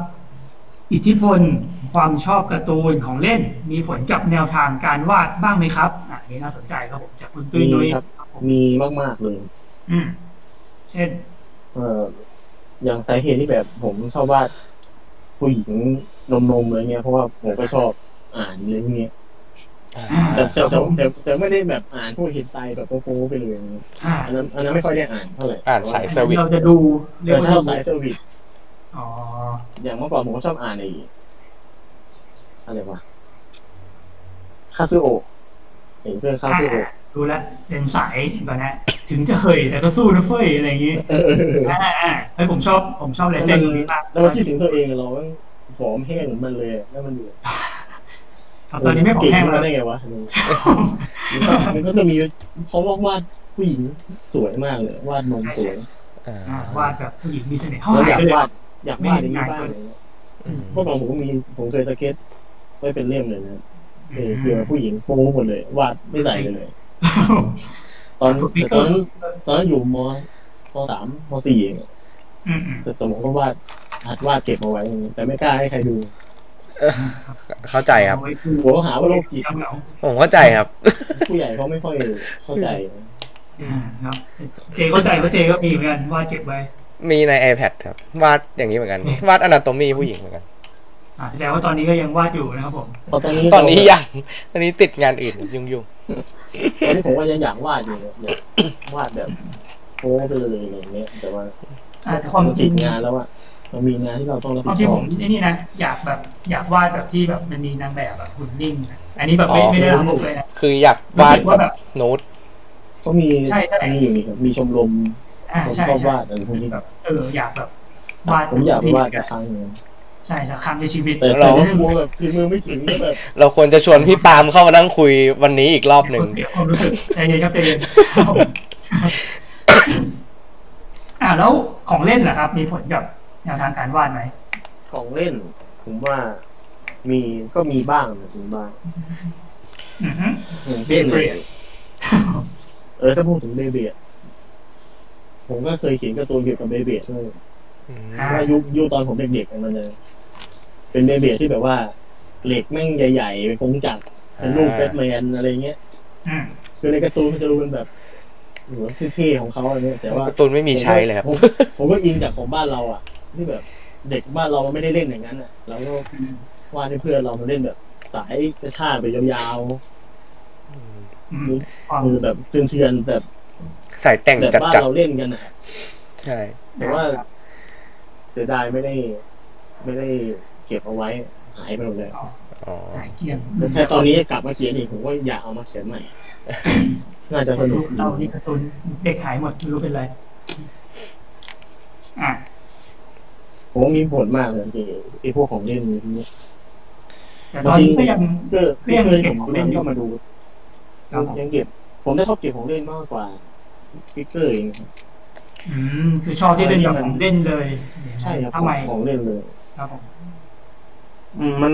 Speaker 1: อิทธิพลความชอบการ์ตูนของเล่น มีผลกับแนวทางการวาดบ้างไหมครับอะอันนี้น่าสนใจครับผมจากคุณตุ้ย
Speaker 3: มี
Speaker 1: นุ้ย
Speaker 3: ครับ
Speaker 1: ครับผม
Speaker 3: มีมากๆเลย
Speaker 1: อืมเช่น
Speaker 3: เอ่ออย่างสาเหตุที่แบบผมชอบวาดผู้หญิงนมๆอะไรเงี้ยเพราะว่าผมก็ชอบอ่านอะไรพวกเนี้ย
Speaker 1: อ่า
Speaker 3: แต่แต่
Speaker 1: ครับ
Speaker 3: แต่
Speaker 1: ผม
Speaker 3: แต่แต่ไม่ได้แบบอ่านพวกเห็นไตแบบโป๊ะๆไปเลย
Speaker 1: อ่า
Speaker 3: อันนั้นอันนั้นไม่ค่อยได้อ่านเท่าไหร่
Speaker 2: อ่านสายเซอร์วิส
Speaker 1: เราจะดูเรียก
Speaker 3: แต่
Speaker 1: ว่า
Speaker 3: ถ้า
Speaker 1: ดู
Speaker 3: สายเซอร์วิส
Speaker 1: อ๋อ
Speaker 3: อย่างเมื่อก่อนผมก็ชอบอ่านไอ้อะไรวะคาซึโอะเห็นเพื่อนคาซึโอะ
Speaker 1: ดูแลวเป็นสายก่อนนะ ถึงจะเคยแต่ก็สู้นะเฟ้ยอะไรอย่างงี้
Speaker 3: เออเออเออ
Speaker 1: อ่าอ่าเฮ้ยผมชอบผมชอบลาย
Speaker 3: แล้ว
Speaker 1: เส้
Speaker 3: มันน
Speaker 1: ตรงนี้มาก
Speaker 3: แล้วมันคิดถึงตัวเองเราผอมแห้งเหมือนมันเลยแล้วมันอยู่
Speaker 1: ครับ ตอนนี้ไม่ผอม
Speaker 3: เก่ง
Speaker 1: แห้ง
Speaker 3: มา
Speaker 1: แล้ว
Speaker 3: ได้ไงวะมันก็มันก็จะมีเพราะว่าวาดผู้หญิงสวยมากเลยวาดนมสวย
Speaker 2: อ่า
Speaker 1: อ่าวาดแบบผู้หญิงมีเสน่ห์ห้อ
Speaker 3: แล้ว
Speaker 1: ย
Speaker 3: อยาก
Speaker 1: ไปเลยวา
Speaker 3: ดอยากวาดอย่างนี้บ้างเลย
Speaker 2: อืม
Speaker 3: เมื่อก่อนผมก็มีผมเคยสเก็ตไว้เป็นเล่มเลยนะเออคือผู้หญิงโป๊หมดเลย วาดไม่ใส่เลยเลยตอนแต่ตอนนั้นตอนนั้นอยู่มมสามมสี่เอง
Speaker 1: อืมอืม
Speaker 3: แต่สมองก็วาดหัดวาดเก็บเอาไว้ แต่ไม่กล้าให้ใครดู
Speaker 2: เข้าใจครับ
Speaker 1: เอาไว้ดู
Speaker 3: หัวหาว่าโรคจิต
Speaker 1: เหงา
Speaker 2: ผมเข้าใจครับ
Speaker 3: ผู้ใหญ่เขาไม่ค่อยเข้าใจ
Speaker 1: ๆอ่าครับเจเข้าใจว่าเจก็มีเหมือนกันวาดเก็บไว้
Speaker 2: มีใน iPad ครับ วาดอย่างนี้เหมือนกัน วาดอนาโตมีผู้หญิงเหมือนกัน
Speaker 1: อ่าแสดงว่าตอนนี้ก็ยังวาดอยู่นะครับผม
Speaker 3: พอตอนนี้
Speaker 2: ตอนนี้ยังตอนนี้ติดงานอื่นยุ่งยุ่ง
Speaker 3: ตอนนี้ผมก็ยังอยากวาดอยู่เนี่ยอยากวาดแบบโป๊ไปเลยอะไรอย่างเงี้ยแต่ว่า
Speaker 1: อ่าแต่ความ
Speaker 3: มัน
Speaker 1: จริ
Speaker 3: ติ
Speaker 1: ง
Speaker 3: ดงานแล้วอะ มันมีงานที่เราต้องรับ
Speaker 1: บา
Speaker 3: ผิ
Speaker 1: ง
Speaker 3: ด
Speaker 1: ที
Speaker 3: ช
Speaker 1: ผ
Speaker 3: อบ
Speaker 1: มไอ้นี่นะอยากแบบอยากวาดแบบที่แบบมันมีนางแบบแบบหุ่นนิ่งอะอันนี้แบบไม่
Speaker 2: อ๋อ
Speaker 1: ไม่ได้ทำมุกเลยนะ
Speaker 2: คืออยากวาด
Speaker 1: รู้สึกว่า
Speaker 2: แบ
Speaker 1: แบบบ
Speaker 2: นูด
Speaker 3: เขามี
Speaker 1: ใช่ใช่
Speaker 3: มีอยู่นี่ครับมีชมรม
Speaker 1: อ่า
Speaker 3: ผม
Speaker 1: ใช่
Speaker 3: ชอบ
Speaker 1: ใช่
Speaker 3: วาดอะไรพวกนี้
Speaker 1: แบบเอออยากแบบวาด
Speaker 3: ผมอยากไปวาด
Speaker 1: กั
Speaker 3: กับครั้งหนึง
Speaker 1: ใช่สักครั้งในชีวิต
Speaker 3: แต่
Speaker 2: เรา
Speaker 3: แต่กลัวแบบฝีมือไม่ถึงก็แบบ
Speaker 2: เราควรจะชวนพี่ปาล์มเข้ามานั่งคุยวันนี้อีกรอบหนึ่ง
Speaker 1: เสียความรู้สึกใจเย็นครับใจเย็นอ่าแล้วของเล่นล่ะครับ มีผลกับ แนวทางการวาดไหม
Speaker 3: ของเล่น ผมว่ามีก็มีบ้างนะมีบ้าง
Speaker 1: อือฮึ
Speaker 3: อย่างเช่น
Speaker 1: เบรด
Speaker 3: เออถ้าพูดถึงเบเบียผมก็เคยเขียนการ์ตูนเกี่ยวกับเบเบียด้วย
Speaker 2: อืม
Speaker 1: อ่า
Speaker 3: ว่ายุคยุคตอนผมเด็กๆอะมันจะเป็นเบเบียที่แบบว่า เหล็กแม่งใหญ่ๆเป็นกงจักรเป็นลูกแบทแมนอะไรเงี้ย
Speaker 1: อืม
Speaker 3: คือในการ์ตูนมันจะดูเป็นแบบโหัวเท่ๆของเขาอะไรเงี้ยแต่ว่า
Speaker 2: การ์ตูนไม่มีใช้เลยครับ
Speaker 3: ผมผมก็อิงจากของบ้านเราอะ ที่แบบ เด็กบ้านเรามันไม่ได้เล่นอย่างนั้นอะเราก็วาดให้เพื่อนเรามาเล่นแบบ สายกระชากไปยาว
Speaker 1: อืม
Speaker 3: ๆ
Speaker 1: ความ
Speaker 3: คือแบบเตือนๆแบบ
Speaker 2: ใส่แต่ง
Speaker 3: แบบ
Speaker 2: จัด
Speaker 3: บ้าน
Speaker 2: จัด
Speaker 3: เราเล่นกันอะ
Speaker 2: ใช่
Speaker 3: แต่ว่าเสียดายไม่ได้ ไม่ได้เก็บเอาไว้หายไปหมดเลย
Speaker 2: อ๋อ
Speaker 1: หายเกลียง
Speaker 3: แต่ตอนนี้กลับมาเขียนอีกผมก็อยากเอามาเขียนใหม่น่าจะสนุก
Speaker 1: เรานี่การ์ตูนเด็กหายหมดไม่รู้เป็นไร อะ
Speaker 3: ผมว่ามีผลมากเลยที่ไอ้พวกของเล่นนี้
Speaker 1: แต่ตอนนี้ก็ยัง
Speaker 3: ก็
Speaker 1: ก็ยัง
Speaker 3: เคย
Speaker 1: เก็
Speaker 3: ผ
Speaker 1: บ
Speaker 3: ม
Speaker 1: ของเล่นอยู่
Speaker 3: ก็มาดู
Speaker 1: ครับผม
Speaker 3: ยังเก็บ ผมได้ชอบเก็บของเล่นมากกว่า figure เองครับ
Speaker 1: อืมคือชอบที่เป็นแบบของเล่นเลย
Speaker 3: ใช่ครับ
Speaker 1: ทำไม
Speaker 3: ของเล่นเลย
Speaker 1: ครับผม
Speaker 3: อืมมัน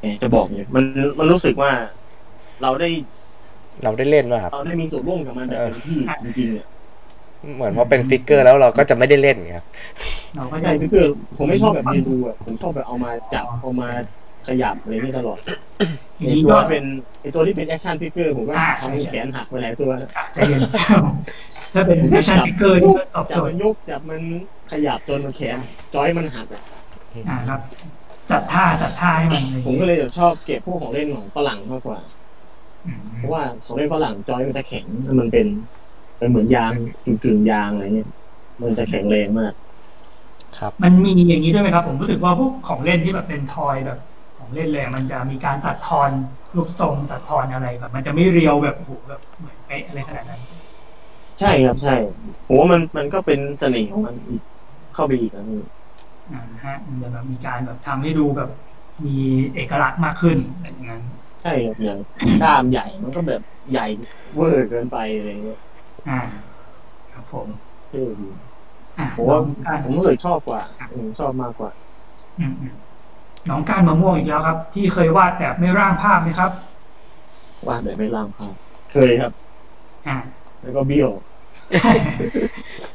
Speaker 3: แหมจะบอกเนี่ยมันมันรู้สึกว่า เราได้
Speaker 2: เราได้เล่นป่ะครับ
Speaker 3: เราได้มีส่วนร่วมกับมันแบบเต็มที่จริงๆเนี่ย
Speaker 2: เหมือนว่าเป็น figure แล้วเราก็จะไม่ได้เล่นไงครับ
Speaker 1: เราก็จะ
Speaker 3: ใช่ figure ผมไม่ชอบแบบเรียนดูอะผมชอบแบบเอามาจับเอามาขยับอะไรนี่ตลอด
Speaker 1: ที
Speaker 3: ไอ
Speaker 1: นี้
Speaker 3: ตัว
Speaker 1: ก็
Speaker 3: เป็นไอตัวที่เป็นแอคชั่นฟิกเกอร์ผมก็
Speaker 1: อ่า
Speaker 3: ทำให้
Speaker 1: ใช่
Speaker 3: แขนหักไปหลายตัว
Speaker 1: อะใจเย็นถ้าเป็นแฟชั่นฟิกเกอร์ที่ก็ตอบ
Speaker 3: จั
Speaker 1: โจ
Speaker 3: บ
Speaker 1: ท
Speaker 3: มัน
Speaker 1: ย์
Speaker 3: ยกจับมันขยับจนมันแขนจอยมันหักอะ
Speaker 1: อ่าครับจัดท่าจัดท่าให้มัน
Speaker 3: ผมก็เลยแบบชอบเก็บพวกของเล่นของฝรั่งมากกว่า
Speaker 1: อืม
Speaker 3: เพราะว่าของเล่นฝรั่งจอยมันจะแข็งมันเป็น เป็นเหมือนยางกึ่งกึ่งๆยางอะไรเงี้ยมันจะแข็งแรงมาก
Speaker 2: ครับ
Speaker 1: มันมีอย่างนี้ด้วยไหมครับ ผมรู้สึกว่าพวกของเล่นที่แบบเป็นทอยแบบ ของเล่นเลยมันจะมีการตัดทอนรูปทรงตัดทอนอะไรแบบ มันจะไม่เรียวแบบโอ้โหแบบเหมือนเป๊ะอะไรขนาดนั้น
Speaker 3: ใช่ครับใช่ผมว่ามันมันก็เป็นเสน่ห์ของมันอีกเข้าไปอีกนะพี่
Speaker 1: อ่าฮะมันจะแบบมีการแบบทำให้ดูแบบมีเอกลักษณ์มากขึ้นอะไรอย่างนั้น
Speaker 3: ใช่ครับอย่างกล้ามใหญ่มันก็แบบใหญ่เวอร์เกินไปอะไรเงี้ย
Speaker 1: อ่า ครับผม
Speaker 3: เท่ดี
Speaker 1: อ่า
Speaker 3: ผมว่า
Speaker 1: น้องก้าน
Speaker 3: ผมรู้สึกชอบกว่าอืมชอบมากกว่า
Speaker 1: อืมอืมน้องก้านมะม่วงอีกแล้วครับ พี่เคยวาดแบบไม่ร่างภาพไหมครับ
Speaker 3: วาดแบบไม่ล่างภาพ เคยครับ
Speaker 1: อ่า
Speaker 3: แล้วก็เบี้ยว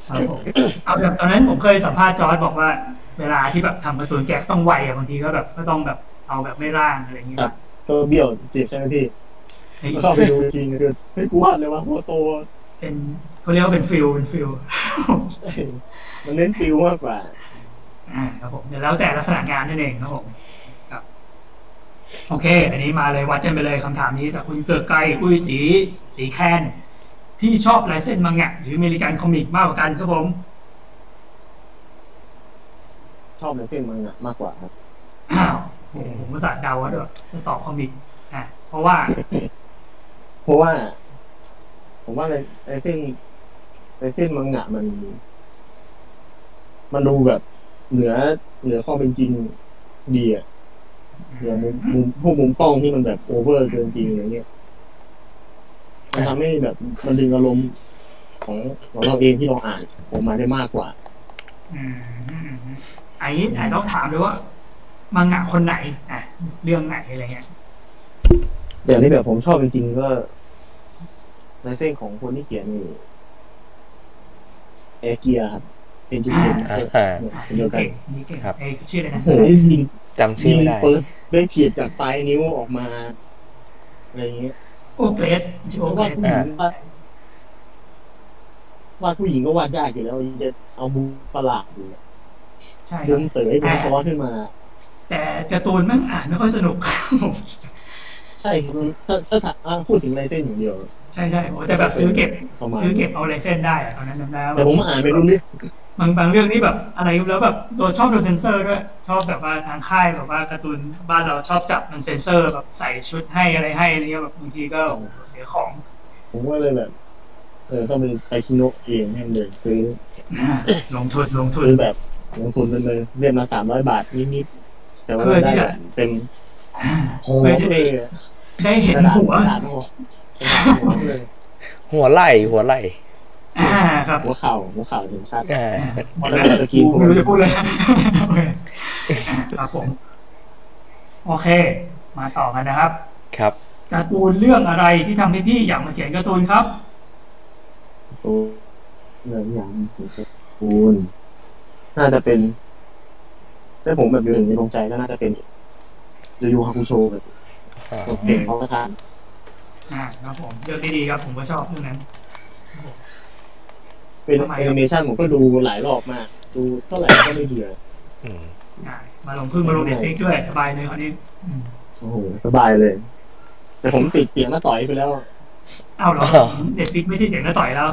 Speaker 1: ครับผมเอาแบบตอนนั้นผมเคยสัมภาษณ์จอร์ดบอกว่า เวลาที่แบบทำการ์ตูนแก๊กต้องไวอะบางทีก็แบบก็ต้องแบบเอาแบบไม่ร่างอะไรอย่างเงี้ย
Speaker 3: ครับก็เบี้ยวจิบิใช่ไหมพี่
Speaker 1: เฮ้ย
Speaker 3: เข้าไปดูจริงๆคือเฮ้ยกูวาดเลยวะหัวโต
Speaker 1: เป็นเขาเรียกว่าเป็น feel เป็น feel
Speaker 3: ใช่มันเน้น feel มากกว่า
Speaker 1: อ่าครับผมเดี๋ยวแล้วแต่ลักษณะงานนั่นเองครับผมครับ โอเค อันนี้มาเลยวัดกันไปเลยคำถามนี้จากคุณเสือกไกรอุ้ยสีสีแคนพี่ชอบลายเส้นมังงะหรือ American comic มากกว่ากันครับผม
Speaker 3: ชอบลายเส้นมังงะมากกว่าครับ
Speaker 1: อ้าวโอ้โหผมภาษาห์เดาว่าด้วยจะตอบคอมิกอะเพราะว่า
Speaker 3: เพราะว่า ผมว่าในในเส้นในเส้นมังงะมัน มันดูแบบเหนือเหนือความเป็นจริงดีอะเหนือมุมมุมพวกมุมกล้องที่มันแบบโอเวอร์เกินจริงอะไรเงี้ยมันทำให้แบบมันดึงอารมณ์ของของเราเองที่เราอ่านออกมาได้มากกว่า
Speaker 1: อืมอืมอืมไอ้นี้อาจต้องถามด้วยว่ามังงะคนไหนอะเรื่องไหนอะไรเงี้ย
Speaker 3: แต่ที่แบบผมชอบจริงๆก็ ในเส้นของคนที่เขียนนี่เอเกียครับเป็นจุดเด่น
Speaker 2: อ่า
Speaker 1: อะ
Speaker 3: เดียวกัน
Speaker 1: เก่งนี่เก่ง
Speaker 2: ครับ
Speaker 1: เอ้ยชื่ออะไรนะ
Speaker 3: โอ้โหยิง
Speaker 2: จำชื่อ
Speaker 3: ยิง
Speaker 2: ไม่ได้
Speaker 3: เปิดได้เพียดจากปลายนิ้วออกมาอะไรอย่างเงี้ย
Speaker 1: โอเกรสชื่อ
Speaker 3: เพ
Speaker 1: โอ
Speaker 3: ราะ
Speaker 1: เกร
Speaker 3: ว่า
Speaker 1: ส
Speaker 3: ผู้หญิงวาดวาดผู้หญิงก็วาดยากอยู่แล้วจะเอามุมประหลาดอยู่
Speaker 1: ใช่ค
Speaker 3: มุ
Speaker 1: รับ
Speaker 3: มุมเสยมุมซ้อนขึ้นมา
Speaker 1: แต่การ์ตูนมันอ่านไม่ค่อยสนุก
Speaker 3: ใช่คือถ้าถ้าถ้าอะพูดถึงลายเส้นอย่างเดียว
Speaker 1: ใช่ใช่โอ้แต่แบบซื้อเก็บ
Speaker 3: ประมาณ
Speaker 1: ซื้อเก็บเอาลายเส้นได้อะตอนนั้นจำได้ว่า
Speaker 3: แต่ผมอ่านไม่รู้เรื่อง
Speaker 1: บางบางเรื่องนี่แบบอะไรแล้วแบบตัวชอบโดนเซนเซอร์ด้วยชอบแบบว่าทางค่ายแบบว่าการ์ตูนบ้านเราชอบจับมันเซนเซอร์แบบใส่ชุดให้อะไรให้อะไรเงี้ยแบบบางทีก็โอ้โหเสียของ
Speaker 3: ผมก็เลยแบบเออต้องเป็นไปคิโนะเองแม่งเลยซื้อ
Speaker 1: ลงทุนลงทุน
Speaker 3: ซื้อแบบลงทุนไปเลยเรียมละสามร้อยบาทนิดๆแต่ว่า
Speaker 1: เพื่อที่
Speaker 3: ได้
Speaker 1: จะ
Speaker 3: แบบเต็มโห
Speaker 1: เพื่อที่
Speaker 3: เลย
Speaker 1: ได้เห็น
Speaker 3: กระดาษ
Speaker 1: หัว
Speaker 3: กระดาษ ห่อกระดาษหัวเลย
Speaker 2: หัวไหล่หัวไหล่
Speaker 1: อ่าครับ
Speaker 3: หัวเข่าหัวเข่าถึงชัด
Speaker 2: อ่า
Speaker 1: หมดแล้วกูไม่รู้จะพูดเลยโอเคครับผม โอเค มาต่อกันนะครับ
Speaker 2: ครับ
Speaker 1: การ์ตูนเรื่องอะไรที่ทำให้พี่อยากมาเขียนการ์ตูนครับ
Speaker 3: ตัวเรื่องอย่างของคูณน่าจะเป็นถ้าผมแบบอยู่หนึ่งในดวงใจก็น่าจะเป็นยูยูฮาคุโชแบบ
Speaker 2: อ่า
Speaker 3: ตัวเก่งเขาประทาน
Speaker 1: อ่าครับผมเลือกได้ดีครับ ผมก็ชอบเรื่องนั้น
Speaker 3: เป็น
Speaker 1: ทำไมครับ
Speaker 3: แอนิเมชันผมก็ดูหลายรอบมาก ดูเท่าไหร่ก็ไม่เบื่อ
Speaker 2: อืม
Speaker 1: อ่ามาลงพึ่งมาลง Netflix ด้วยสบายเลยคราวนี้อืม
Speaker 3: โอ้โหสบายเลย แต่ผมติดเสียงน้าต่อยไปแล้ว
Speaker 1: เอาเหรอ Netflix ไม่ใช่เสียงน้าต่อยแล้ว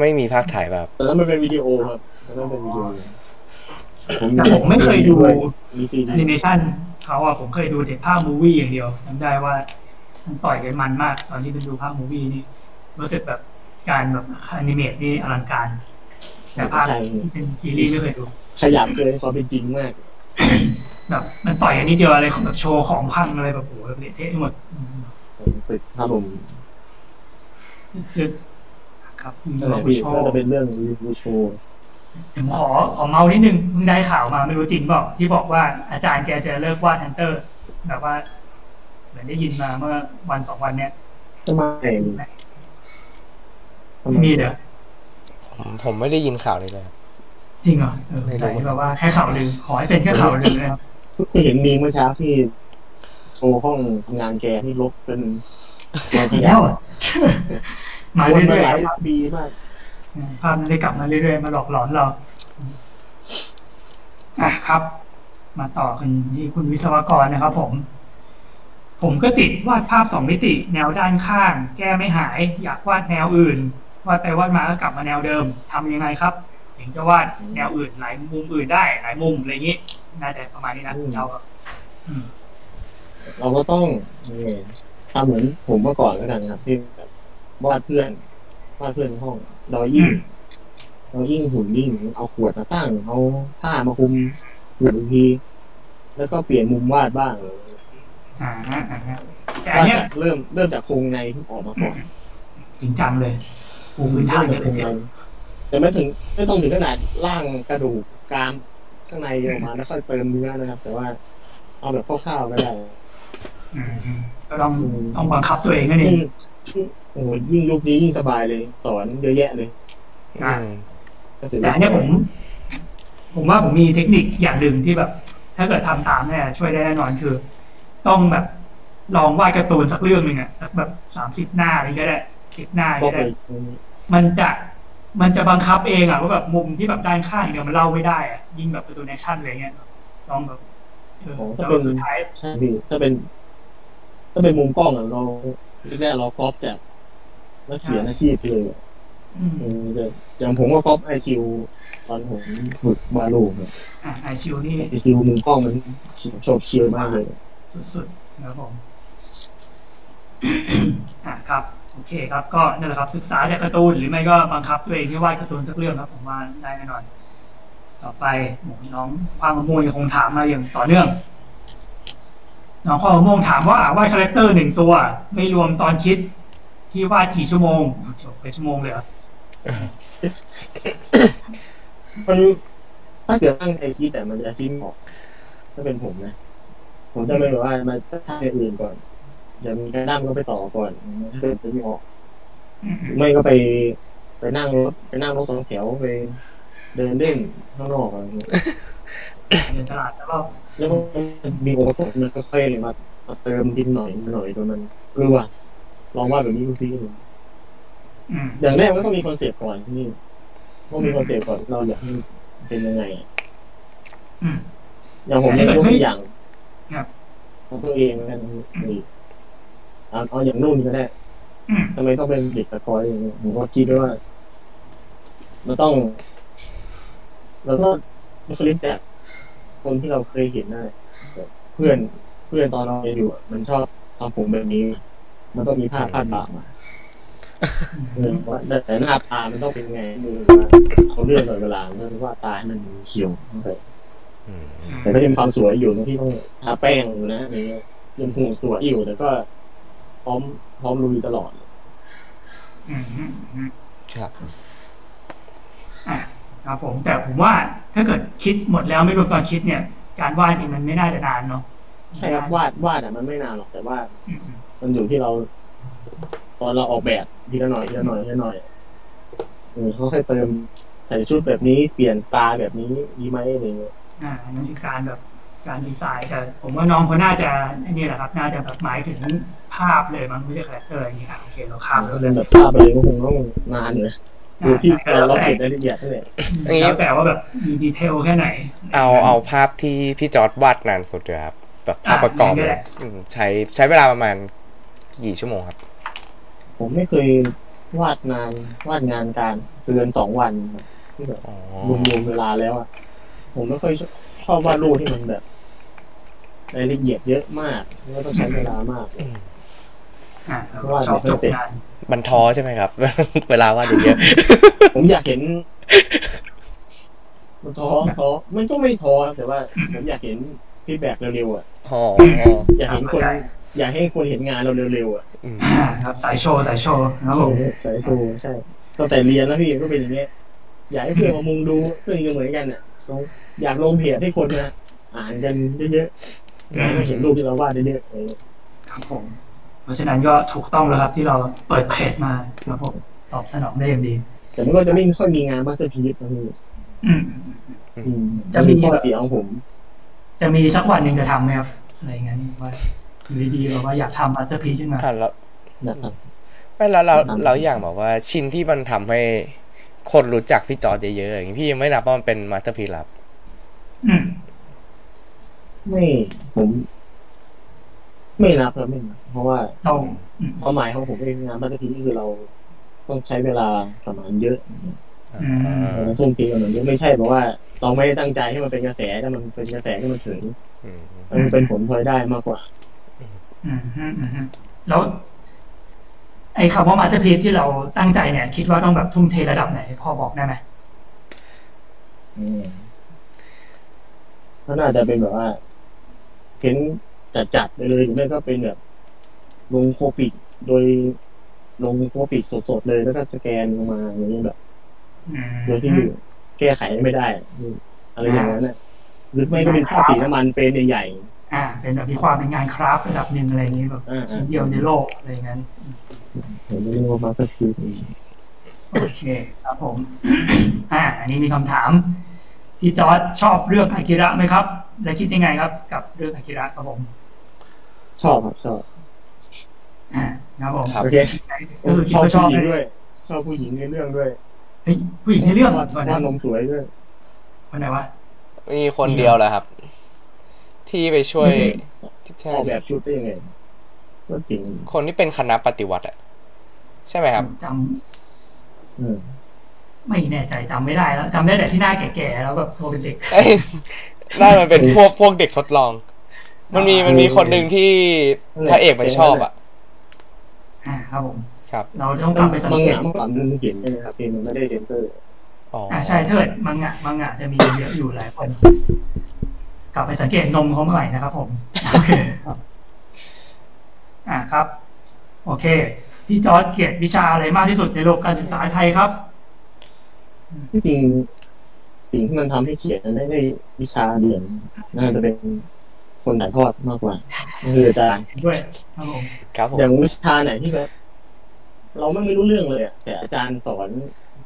Speaker 2: ไม่มีภาคถ่ายแบบ
Speaker 3: แต่นั้นมันเป็นวิดีโอครับมันต้องเป็นวิดีโอ
Speaker 1: แต่ผมไม่เคยดู
Speaker 3: มีซีดี
Speaker 1: แอ
Speaker 3: ดี
Speaker 1: นิเมชันเขาอะผมเคยดูแต่ภาค movie อย่างเดียวจำได้ว่า มันต่อยกันมันมาก ตอนที่เป็นดูภาค movie นี่รู้สึกแบบการแบบ animate นี่อลังการ แต่ภาพที่เป็นซีรีส์ไม่เคยดู
Speaker 3: ขยับเกินความเป็นจริงมาก
Speaker 1: แบบมันต่อยกันนิดเดียวอะไรของแบบโชว์ของพังอะไรแบบโอ้โหเละเทะไปหมดอืม
Speaker 3: ผมสึกถ้าผม
Speaker 1: คือครับ
Speaker 3: นั่นแห
Speaker 1: เรา
Speaker 3: ละ
Speaker 1: ไป
Speaker 3: พี่
Speaker 1: โช
Speaker 3: ก็
Speaker 1: ว์
Speaker 3: จะเป็นเรื่องรีวิวโชว์
Speaker 1: ผมขอขอเมานิดนึงเพิ่งได้ข่าวมาไม่รู้จริงเปล่าที่บอกว่าอาจารย์แกจะเลิกวาดฮันเตอร์ แบบว่าเห มือนได้ยินมาเมื่อวันสองวันเนี้ย
Speaker 3: ทำไม
Speaker 1: ไม่มีเด้อ
Speaker 2: ผมผมไม่ได้ยินข่าวนี้เลยครับ
Speaker 1: จริงเหรอเออ
Speaker 2: ไม่รู้
Speaker 1: ใช่แบบว่าแค่ข่าวลือขอให้เป็นแค่ข่าวลือนะครับ
Speaker 3: เพิ่งเห็นมีเมื่อเช้าที่โชว์ห้องทำงานแกที่ลบเป็นตัวข
Speaker 1: อีก
Speaker 3: ยะ
Speaker 1: แล้วอะมา
Speaker 3: วนมา
Speaker 1: เรื่อย
Speaker 3: หลาย
Speaker 1: ๆครับ
Speaker 3: ปีมาก
Speaker 1: ภาพนั้นได้กลับมาเรื่อยๆมาหลอกหลอนเราอะครับ มาต่อกันที่คุณวิศวกรนะครับผม ผมก็ติดวาดภาพสองมิติแนวด้านข้าง แก้ไม่หาย อยากวาดแนวอื่น วาดไปวาดมาก็กลับมาแนวเดิมทำยังไงครับ ถึงจะวาดแนวอื่น หลายมุมอื่นได้ หลายมุมอะไรอย่างนี้ น่าจะประมาณนี้นะเราครับอืม
Speaker 3: เราก็ต้องนี่ทำเหมือนผมเมื่อก่อนแล้วกันครับ ที่แบบวาดเพื่อนวาดเพื่อนในห้อง เรายิ่งเรายิ่งหุ่นยิ่ง เอาขวดมาตั้งเอาผ้ามาคลุมหุ่นอีกทีแล้วก็เปลี่ยนมุมวาดบ้าง
Speaker 1: อ่าฮะอ่าฮะแต่อัน
Speaker 3: วาด
Speaker 1: เนี้ย
Speaker 3: จากเริ่มเริ่มจากโครงในที่ออกมาก่อน
Speaker 1: จริงจังเลยปูพื้นฐาน
Speaker 3: เริ่ม
Speaker 1: เล
Speaker 3: จาก
Speaker 1: ย
Speaker 3: โครงในแต่ไม่ถึงไม่ต้องถึงขนาดร่างกระดูกกรามข้างในออกมาแล้วค่อยเติมเนื้อนะครับ แต่ว่าเอาแบบคร่าวๆก็ได้
Speaker 1: อืมก็ต้องต้องบังคับตัวเองนั่นเอ
Speaker 3: ยิ่
Speaker 1: ง
Speaker 3: งโอ้โหยิ่งยุคนี้ยิ่งสบายเลย สอนเยอะแยะเลย
Speaker 1: อ่า
Speaker 2: อืม
Speaker 1: แต่อันเนี้ยผม ผมว่าผมมีเทคนิคอย่างหนึ่งที่แบบ ถ้าเกิดทำตามเนี่ยช่วยได้แน่นอนคือ ต้องแบบลองวาดการ์ตูนสักเรื่องหนึ่งอะสักแบบสามสิบหน้าอะไรก็ได้สิบหน้า
Speaker 3: ก็
Speaker 1: ก็
Speaker 3: ไป
Speaker 1: ได้มันจะมันจะบังคับเองอะว่าแบบมุมที่แบบด้านข้างเนี่ยมันเล่าไม่ได้อะยิ่งแบบการ์ตูน action อะไรเงี้ยต้องแบบเออ
Speaker 3: อ๋อ
Speaker 1: แล้
Speaker 3: ถ้าวเป็น
Speaker 1: สุดท้าย
Speaker 3: ใช่พี่ถ้าเป็น ถ้าเป็นมุมกล้องอะเราแรกๆเราก๊อปจากนักเขียนอาชีพเลยอะ
Speaker 1: อืม
Speaker 3: เออแต่อย่างผมก็ก๊อปไฮคิวตอนผมฝึกวาดรูปอะ
Speaker 1: อะไฮคิวนี่
Speaker 3: ไฮคิวมุมกล้องมันโฉบเฉี่ยวมากเลย
Speaker 1: สุดๆนะครับผมอะครับ โอเคครับ ก็นั่นแหละครับ ศึกษาจากการ์ตูนหรือไม่ก็บังคับตัวเองให้วาดการ์ตูนสักเรื่องครับ ผมว่าได้แน่นอน ต่อไปหน้องน้ำมะม่วงยังคงถามมาอย่างต่อเนื่อง น้องความมะม่งถามว่าวาด character หนึ่งตัว ไม่รวมตอนคิดที่วาดกี่ชั่วโมงจบไปชั่วโมงเลยเหรอ
Speaker 3: มันถ้าเกิดตั้งใจคิดแต่มันจะคิดไม่ออกถ้าเป็นผมนะ ผมจะไม่แบบว่ามาทำอย่างอื่นก่อนอย่ามีการนั่งก็ไปต่อก่อนถ้าเกิดจะไม่ออก
Speaker 1: อืม
Speaker 3: ไม่ก็ไป ไปนั่งรถไปนั่งรถสองแถวไปเดินเล่นข้างนอกอะไรอย่างเงี้ย
Speaker 1: เดินตลาดแล้วก็
Speaker 3: แล้วมันมีองค์ประกอบมันก็ค่อยมามาเติมดินหน่อยมาหน่อยจนมันเออว่ะลองว่าดแบบนี้ดูซิ
Speaker 1: อืม
Speaker 3: อย่างแรกมันต้องมีคอนเซปต์ก่อนที่นี่ต้องมีคอนเซปต์ก่อนเราอยากให้เป็นยังไง
Speaker 1: อืม
Speaker 3: อย่างผมเนี่ยยกตัวอย่าง
Speaker 1: ครับ
Speaker 3: ของตัวเองแล้วกันนี่เอาเอาอย่างนู่นก็ได้
Speaker 1: อืม
Speaker 3: ทำไมต้องเป็นเด็กตะกอยอย่างเงี้ยผมก็คิดไว้ว่ามันต้องแล้วก็บุคลิกจากคนที่เราเคยเห็นนั่นแหละแบบเพื่อนเพื่อนตอนเราเรียนอยู่อะมันชอบทำผมแบบนี้ มันต้องมีผ้าพาดบ่ามาเออว่าแต่หน้าตามันต้องเป็นไงมือว่าเอาเรื่องตลอดเวลาเรื่องว่าตาให้มันเขียวแต่
Speaker 2: อืม
Speaker 3: แต่ก็ยังความสวยอยู่ตรงที่ต้องทาแป้งอยู่นะอะไรเงี้ยยังหูสวยอยู่แต่ก็ พร้อมพร้อมลุยตลอด
Speaker 1: อืมอืมอืม
Speaker 2: ครับ
Speaker 1: อะครับผมแต่ผมว่าถ้าเกิดคิดหมดแล้วไม่รวมตอนคิดเนี่ย การวาดนี่มันไม่น่าจะนานเนาะ
Speaker 3: ใช่ครับวาดวาดอะมันไม่นานหรอกแต่ว่า
Speaker 1: อืมอืม
Speaker 3: มันอยู่ที่เรา ตอนเราออกแบบทีละหน่อยทีละหน่อยทีละหน่อยเออเขาค่อยเติมใส่ชุดแบบนี้เปลี่ยนตาแบบนี้ดีไหมอะไรเงี้ย
Speaker 1: อ่าอันนั่นคือการแบบการดีไซน์แต่ผมว่าน้องเขาน่าจะไอ้นี่แหละครับ น่าจะแบบหมายถึงภาพเลยมั้งไม่ใช่ character อย่างเงี้ยอะโอเคเราข้ามไป
Speaker 3: ถ้า
Speaker 1: เล
Speaker 3: เป็
Speaker 1: ย
Speaker 3: นแบบภาพอะไรก็คงต้องนานอยู่นะดูที่เราเราเก็บรายละเอียดนั่นแหละ
Speaker 1: แล้วแต่ว่าแบบมี detail แค่ไหน
Speaker 2: เอาเอาภาพที่พี่จอร์ดวาดนานสุดเลยครับแบบภาพประกอบ
Speaker 1: อะ
Speaker 2: เล
Speaker 1: นี่
Speaker 2: ย
Speaker 1: แหละ
Speaker 2: อืมใช้ใช้เวลาประมาณกี่ชั่วโมงครับ
Speaker 3: ผมไม่เคยวาดนานวาดงานการเกินสองวันที่แบบ
Speaker 2: อ๋อ
Speaker 3: รวมๆเวลาแล้วอะ ผมไม่ค่อยชอบวาดรูปที่มันแบบรายละเอียดเยอะมากแล้วต้องใช้เวลามาก
Speaker 1: อ่าแล้ว
Speaker 3: ว่า
Speaker 1: ชอบ
Speaker 3: เดี๋ยวจ
Speaker 1: บ
Speaker 3: เสร็จ
Speaker 1: งาน
Speaker 2: มันท้อใช่ไหมครับ เวลาวาดเยอะ
Speaker 3: ผมอยากเห็นมันท้อท้อมันก็ไม่ท้อนะแต่ว่าผมอยากเห็น feedback เร็วๆอะ
Speaker 2: ๆอ๋อ
Speaker 3: อยากเห็นคน อยากให้คนเห็นงานเราเร็วๆอะ
Speaker 2: อืม
Speaker 1: อ่าครับ สายโชว์สายโชว์ครับผม
Speaker 3: สายโชว์ใช่ตั้งแต่เรียนแล้วพี่ก็เป็นอย่างเงี้ยอยากให้เพื่อนมามุงดูเพื่อนก็เหมือนกันอะ อยากลงเพจให้คนมาอ่านกันเยอะๆให้มาเห็นรูปที่เราวาดเยอะๆอะไรเงี้ย
Speaker 1: ครับผมเพราะฉะนั้นก็ถูกต้องแล้วครับ ที่เราเปิดเพจมาครับผมตอบสนองได้อย่างดี
Speaker 3: แต่มันก็จะไม่ค่อยมีงาน masterpiece นะพี่
Speaker 1: อืม
Speaker 3: อืม
Speaker 1: จะมี
Speaker 3: ข้อเสียของผม
Speaker 1: จะมีสักวันหนึ่งจะทำไหมครับอะไรอย่างนั้นว่าอยู่ดีๆเราว่าอยากทำ masterpiece ขึ้นมา
Speaker 2: อะแล้ว
Speaker 3: นะครับ
Speaker 2: ไม่แล้วเรา
Speaker 3: ทำ
Speaker 2: เราอย่างแบบว่าชิ้นที่มันทำให้ คนรู้จักพี่จอร์ดเยอะๆอย่างนี้พี่ยังไม่นับว่ามันเป็น masterpiece หรอครับ
Speaker 1: อืม
Speaker 3: ไม่ผม ไม่นับครับไม่นับเพราะว่า
Speaker 1: เราอืม
Speaker 3: ความหมายของผมเองงาน masterpiece คือเราต้องใช้เวลากับมันเยอะ
Speaker 1: อืม
Speaker 3: เราทุ่มเทกับมันเยอะไม่ใช่เพราะว่าเราไม่ได้ตั้งใจให้มันเป็นกระแสแต่มันเป็นกระแสที่มันเฉย
Speaker 2: อืม
Speaker 3: มันเป็นผลพลอยได้มากกว่า
Speaker 1: อืมอืมอืมแล้ว ไอ้คำว่า masterpiece ที่เราตั้งใจเนี่ย คิดว่าต้องแบบทุ่มเทระดับไหนพอบอกได้ไหม
Speaker 3: อืมก็น่าจะเป็นแบบว่าเห็นจัดจัดๆไปเลยหรือไม่ก็เป็นแบบลง Copic โดยลง Copic สดๆเลยแล้วก็สแกนลงมาอย่างนี้แบบ
Speaker 1: อืม
Speaker 3: โดยที่แก้ไขไม่ได้ อะไรอย่างนั้นน่ะหรือไม่ก็เป็นภาพสีน้ำมันเฟรมใหญ่
Speaker 1: อ่า เป็นแบบมีความเป็นงาน craft ระดับหนึ่งอะไรอย่างนี้แบบ
Speaker 3: อ่า
Speaker 1: ชิ้นเดียวในโลกอะไรอย่างนั้น
Speaker 3: ๆผมไม่รู้ว่า masterpiece
Speaker 1: โอเค ครับผม อ่า อันนี้มีคำถามพี่จอร์ดชอบเรื่องอากิระไหมครับ และคิดยังไงครับ กับเรื่องอากิระครับผม
Speaker 3: ชอบครับชอบ
Speaker 1: อ่าครับผม
Speaker 2: ครับ
Speaker 3: โอเค
Speaker 1: เออคิด
Speaker 3: ชอบ
Speaker 1: ว่าชอบ
Speaker 3: ผู้หญิง
Speaker 1: ไหม
Speaker 3: ด้วย ชอบผู้หญิงในเรื่องด้วย
Speaker 1: เฮ้ยผู้หญิงในเรื่อง
Speaker 3: วาด
Speaker 1: ก่อน
Speaker 3: วา
Speaker 1: นะ
Speaker 3: ดนมสวยด้วย
Speaker 1: คนไหนวะ
Speaker 2: มีคนเดียวแหละครับ ที่ไปช่วยที่
Speaker 3: อ
Speaker 2: ใช่
Speaker 3: อกแบบชุดได้ยังไงก็จริง
Speaker 2: คนที่เป็นคณะปฏิวัติอะใช่ไหมครับ
Speaker 1: จ
Speaker 3: อืมำ
Speaker 1: ไม่แน่ใจจำไม่ได้แล้วจำได้แต่ที่หน้าแก่ๆแล้วแบบโทรเป็นเด็ก
Speaker 2: เอ้ยน่ามันเป็นพวกพวกเด็กทดลอง มันมีมันมีคนหนึ่งที่พระเอกมันชอบอะ
Speaker 1: อ่าครับผม
Speaker 2: ครับ
Speaker 1: เราต้องกลับไปสัง
Speaker 3: บาง
Speaker 1: เก
Speaker 3: อ
Speaker 1: ต
Speaker 3: ย่างเมื่อก่อนมันเขียนใช่ไหมครับเพลงมันไม่ได้เซนเตอร์
Speaker 2: อ๋ออ
Speaker 1: อ่าใช่ถ้าเกิดมังงะมังงะจะมีเยอะอยู่หลายคน กลับไปสังเกตนมเขาเมื่อไหร่นะครับ ผมโอเคครับอ่าครับ โอเคพี่จอร์ดเกลียดวิชาอะไรมากที่สุดในโลกการศึกษาไทยครับ
Speaker 3: ที่จริงสิ่งที่มันทำให้เขียนไม่ได้วิชาเรียนน่าจะเป็นคนถ่ายทอดมากกว่าคืออาจารย์
Speaker 1: ด้วยครับผม
Speaker 2: ครับผม
Speaker 3: อย่างวิชาไหนที่แบบเราไม่รู้เรื่องเลยอะแต่อาจารย์สอน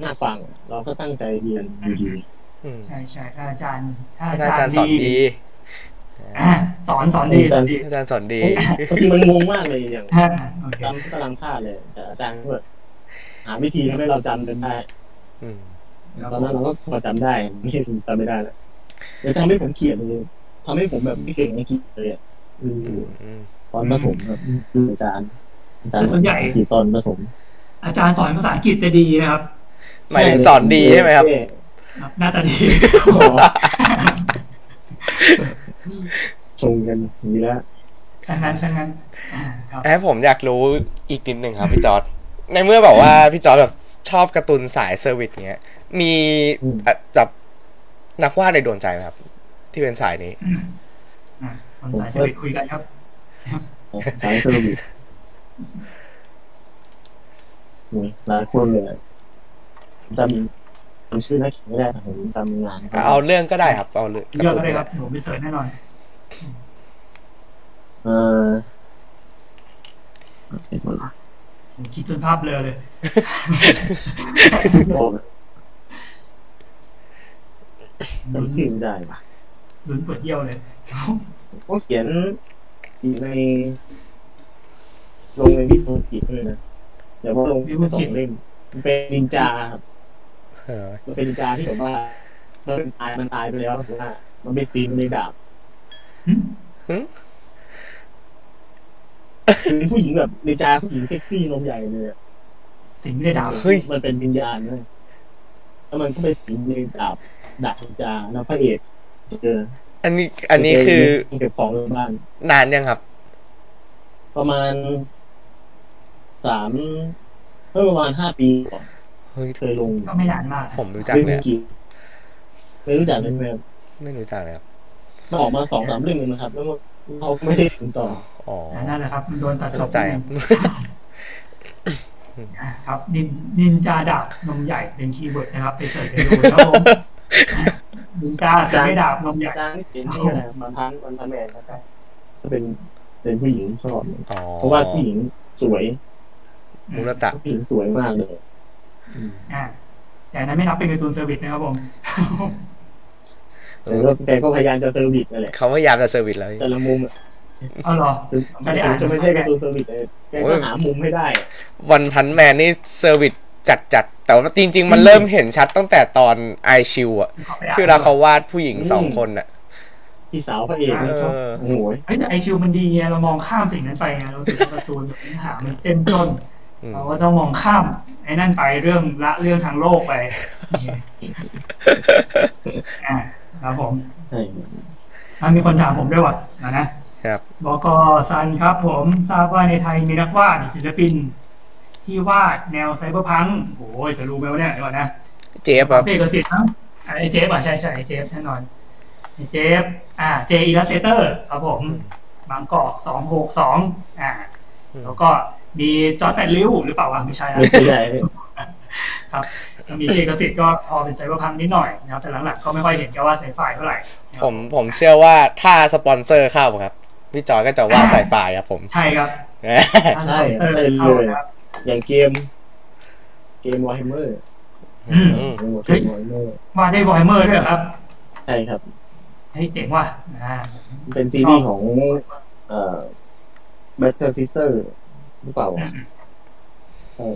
Speaker 3: น่าฟังอะเราก็ตั้งใจเรียนอยู่ดี
Speaker 2: อืม
Speaker 1: ใช่ใช่ถ้าอาจารย์ถ้าอา
Speaker 2: อาจารย์ส
Speaker 1: จา
Speaker 2: อ
Speaker 1: ร
Speaker 2: น
Speaker 1: ย์
Speaker 2: ดี
Speaker 1: ดีอ่าสอนสอนดีสอนดี
Speaker 2: อาจารย์สอนดี
Speaker 3: บางทีมันงงมากเลยอย่าง
Speaker 1: อ่าโอเค
Speaker 3: จำกำลังพลาดเลยแต่อาจารย์ก็แบบหาวิธีทำให้เราจำกันได้
Speaker 2: อืม
Speaker 3: ตอนนั้นเราก็พอจำได้ไม่ใช่ผมจำไม่ได้แล้วแต่ทำให้ผมเขียนเลยทำให้ผมแบบไม่เก่งในกีเลยอะคือ
Speaker 2: อืมอืม
Speaker 3: ตอนผสมครับคืออาจารย์อาจารย์
Speaker 1: ส่วนใหญ่
Speaker 3: กี่ตอนผสม
Speaker 1: อาจารย์สอนภาษาอังกฤษจะดีนะครับ
Speaker 2: หมายถึงสอนดีใช่ไหมครับ
Speaker 3: เท่
Speaker 1: ครับ หน้าตาดี
Speaker 3: ชงกันอย่างนี้แล้ว
Speaker 1: ทั้งนั้นทั้งนั้นอ่าครับ
Speaker 2: แอบผมอยากรู้อีกนิดหนึ่งครับพี่จอร์ดในเมื่อแบบว่าพี่จอร์ดแบบชอบการ์ตูนสายเซอร์วิสเงี้ย มีเอ่อแบบนักวาดในดวงใจไหมครับ ที่เป็นสายนี้
Speaker 1: อืมอ่าคนสาย service คุยกันครับ
Speaker 3: สาย service นี่หลายคนเลยจำ จำชื่อนักเขียนไม่ได้แต่ผมจำงานข
Speaker 2: เอาเรื่องก็ได้ครับ เอาเรื่อง
Speaker 1: เลือกก็ได้ครับหนูไป search แน่นอน
Speaker 3: เออ
Speaker 1: ผมคิดจนภาพเบลอเลย
Speaker 3: โอ้
Speaker 1: ลุ้น
Speaker 3: จำชื่อไม่ได้ปะ
Speaker 1: ลุ้นปวดเยี่ยวเลย
Speaker 3: ก็เขียนอีกในลงในวิทยุกิจด้วยนะเดี๋ยวพอลงไปสองเล่มมันเป็นนินจาครับ
Speaker 2: เออ
Speaker 3: มันเป็นนินจาที่แบบว่ามันตายมันตายไปแล้วแต่ว่ามันไม่ซีนในดาบ
Speaker 1: หึ
Speaker 2: หึ
Speaker 3: เป็นผู้หญิงแบบนินจาผู้หญิงเซ็กซี่นมใหญ่เลยอะ
Speaker 1: สิงไม่ได้ดาว
Speaker 2: เฮ้ย
Speaker 3: มันเป็นวิญญาณเลยแล้วมันก็ไปสิงในดาบดาบนินจาแล้วพระเอกเจอ
Speaker 2: อันนี้ อันนี้คือ
Speaker 3: เก็บของในบ้าน
Speaker 2: นานยังครับ
Speaker 3: ประมาณสามเมื่อประมาณห้าปีก่อน
Speaker 2: เฮ้ย
Speaker 3: เคยลง
Speaker 1: ก็ไม่นานมาก
Speaker 2: ผมรู้จัก
Speaker 3: เรื่อง
Speaker 2: เลยอะ
Speaker 3: กี่ไม่รู้จักเลยไหมครับ
Speaker 2: ไม่รู้จักเลยครับ
Speaker 3: มันออกมาสองสามเรื่องเลยนะครับ แล้วเราก็ไม่ได้ถึงต่อ
Speaker 2: อ๋อ
Speaker 1: อ่านั่นแหละครับมันโดนตัดจ
Speaker 2: เข้า
Speaker 1: บ
Speaker 2: ใจครับ
Speaker 1: อ่าครับนินนินจาดาบนมใหญ่เป็นคีย์เวิร์ดนะครับ ไปเสิร์ชกันดูครับผมนินจาแต่ไม่ดาบนมใหญ่
Speaker 3: จางที่เห็นนี่แหละมันพันมันพันแมนนะครับก็เป็นเป็นผู้หญิงชอบ
Speaker 2: อ๋อ
Speaker 3: เพราะว่าผู้หญิงสวย
Speaker 2: มุรตะ
Speaker 3: ผู้หญิงสวยมากเลย อืม
Speaker 1: อ่าแต่อันนั้นไม่นับเป็นการ์ตูนเซอร์วิสนะครับผม
Speaker 3: แต่ก็แกก็พยายามจะ service นั่นแหละ
Speaker 2: เขาพยายามจะ service แล้ว
Speaker 3: แต่ละมุมอะ
Speaker 1: เอาเหรอ
Speaker 3: ถึง
Speaker 1: ไม่ได้อ่าน
Speaker 3: จะไม่ใช่การ์ตูน service เลยแกก็หามุมให้ได้อะ
Speaker 2: One Punch Man นี่ service จัดจัดๆแต่ว่าจริง ๆ มันเริ่มเห็นชัดตั้งแต่ตอนไอชิวอะที่เวลาเขาวาดผู้หญิงสองคนอะ
Speaker 3: พี่สาวพระเอก
Speaker 2: เอ
Speaker 3: นะ
Speaker 2: อ
Speaker 3: โอ้โห
Speaker 1: เฮ้ยแต่ไอชิวมันดีไงเรามองข้ามสิ่งนั้นไปไงเราสึกว่าการ์ตูนแบบเนื้อหามันเต็มจน
Speaker 2: อืม
Speaker 1: เราก็ต้องมองข้าม ไอ้นั่นไปเรื่องละเรื่องทางโลกไปอ่าครับผม
Speaker 3: ใช่
Speaker 1: อะมีคนถามผมด้วยว่ะนะนะครับบกซันครับ ผมทราบว่าในไทยมีนักวาดศิลปิน ที่วาดแนว cyberpunk โอ้ยจะรู้ไหมวะเนี่ยเดี๋ยวก่อนนะ
Speaker 2: เจฟครับ
Speaker 1: เอกสิทธิ์นะอะไอเจฟอะใช่ใช่ไอเจฟแน่นอนไอเจฟอ่าเจอิลลัสเตอร์ครับผมบางกอกสองหกสองอ่า แล้วก็ มีจอร์ดแปดริ้วหรือเปล่าวะไม่ใช่นะ
Speaker 3: ไม่ใช่
Speaker 1: ครับแล้วมีเอกสิทธิ์ก็พอเป็น cyberpunk นิดหน่อยนะครับแต่หลังๆก็ไม่ค่อยเห็นแกว่าไซไฟเท่าไหร่นะครับ
Speaker 2: ผมผมเชื่อว่าถ้าสปอนเซอร์เข้าครับพี่จอร์ดก็จะวาดสายไฟครับผม
Speaker 1: ใช่ครับ
Speaker 3: ใช่
Speaker 1: เออ
Speaker 3: ใช่
Speaker 1: เข้า
Speaker 3: เลย
Speaker 1: ครับ
Speaker 3: อย่างเกม เกม Warhammer อืมเกม Warhammer
Speaker 1: วาดได้บอยเมอร์ด้วยเหรอครับ
Speaker 3: ใช่ครับ
Speaker 1: เฮ้ยเจ๋งว่ะอ่า
Speaker 3: เป็นซีรีส์ของเอ่อแบ ทเทอร์ซิสเตอร์หรือเปล่า
Speaker 1: อืม
Speaker 3: ใช่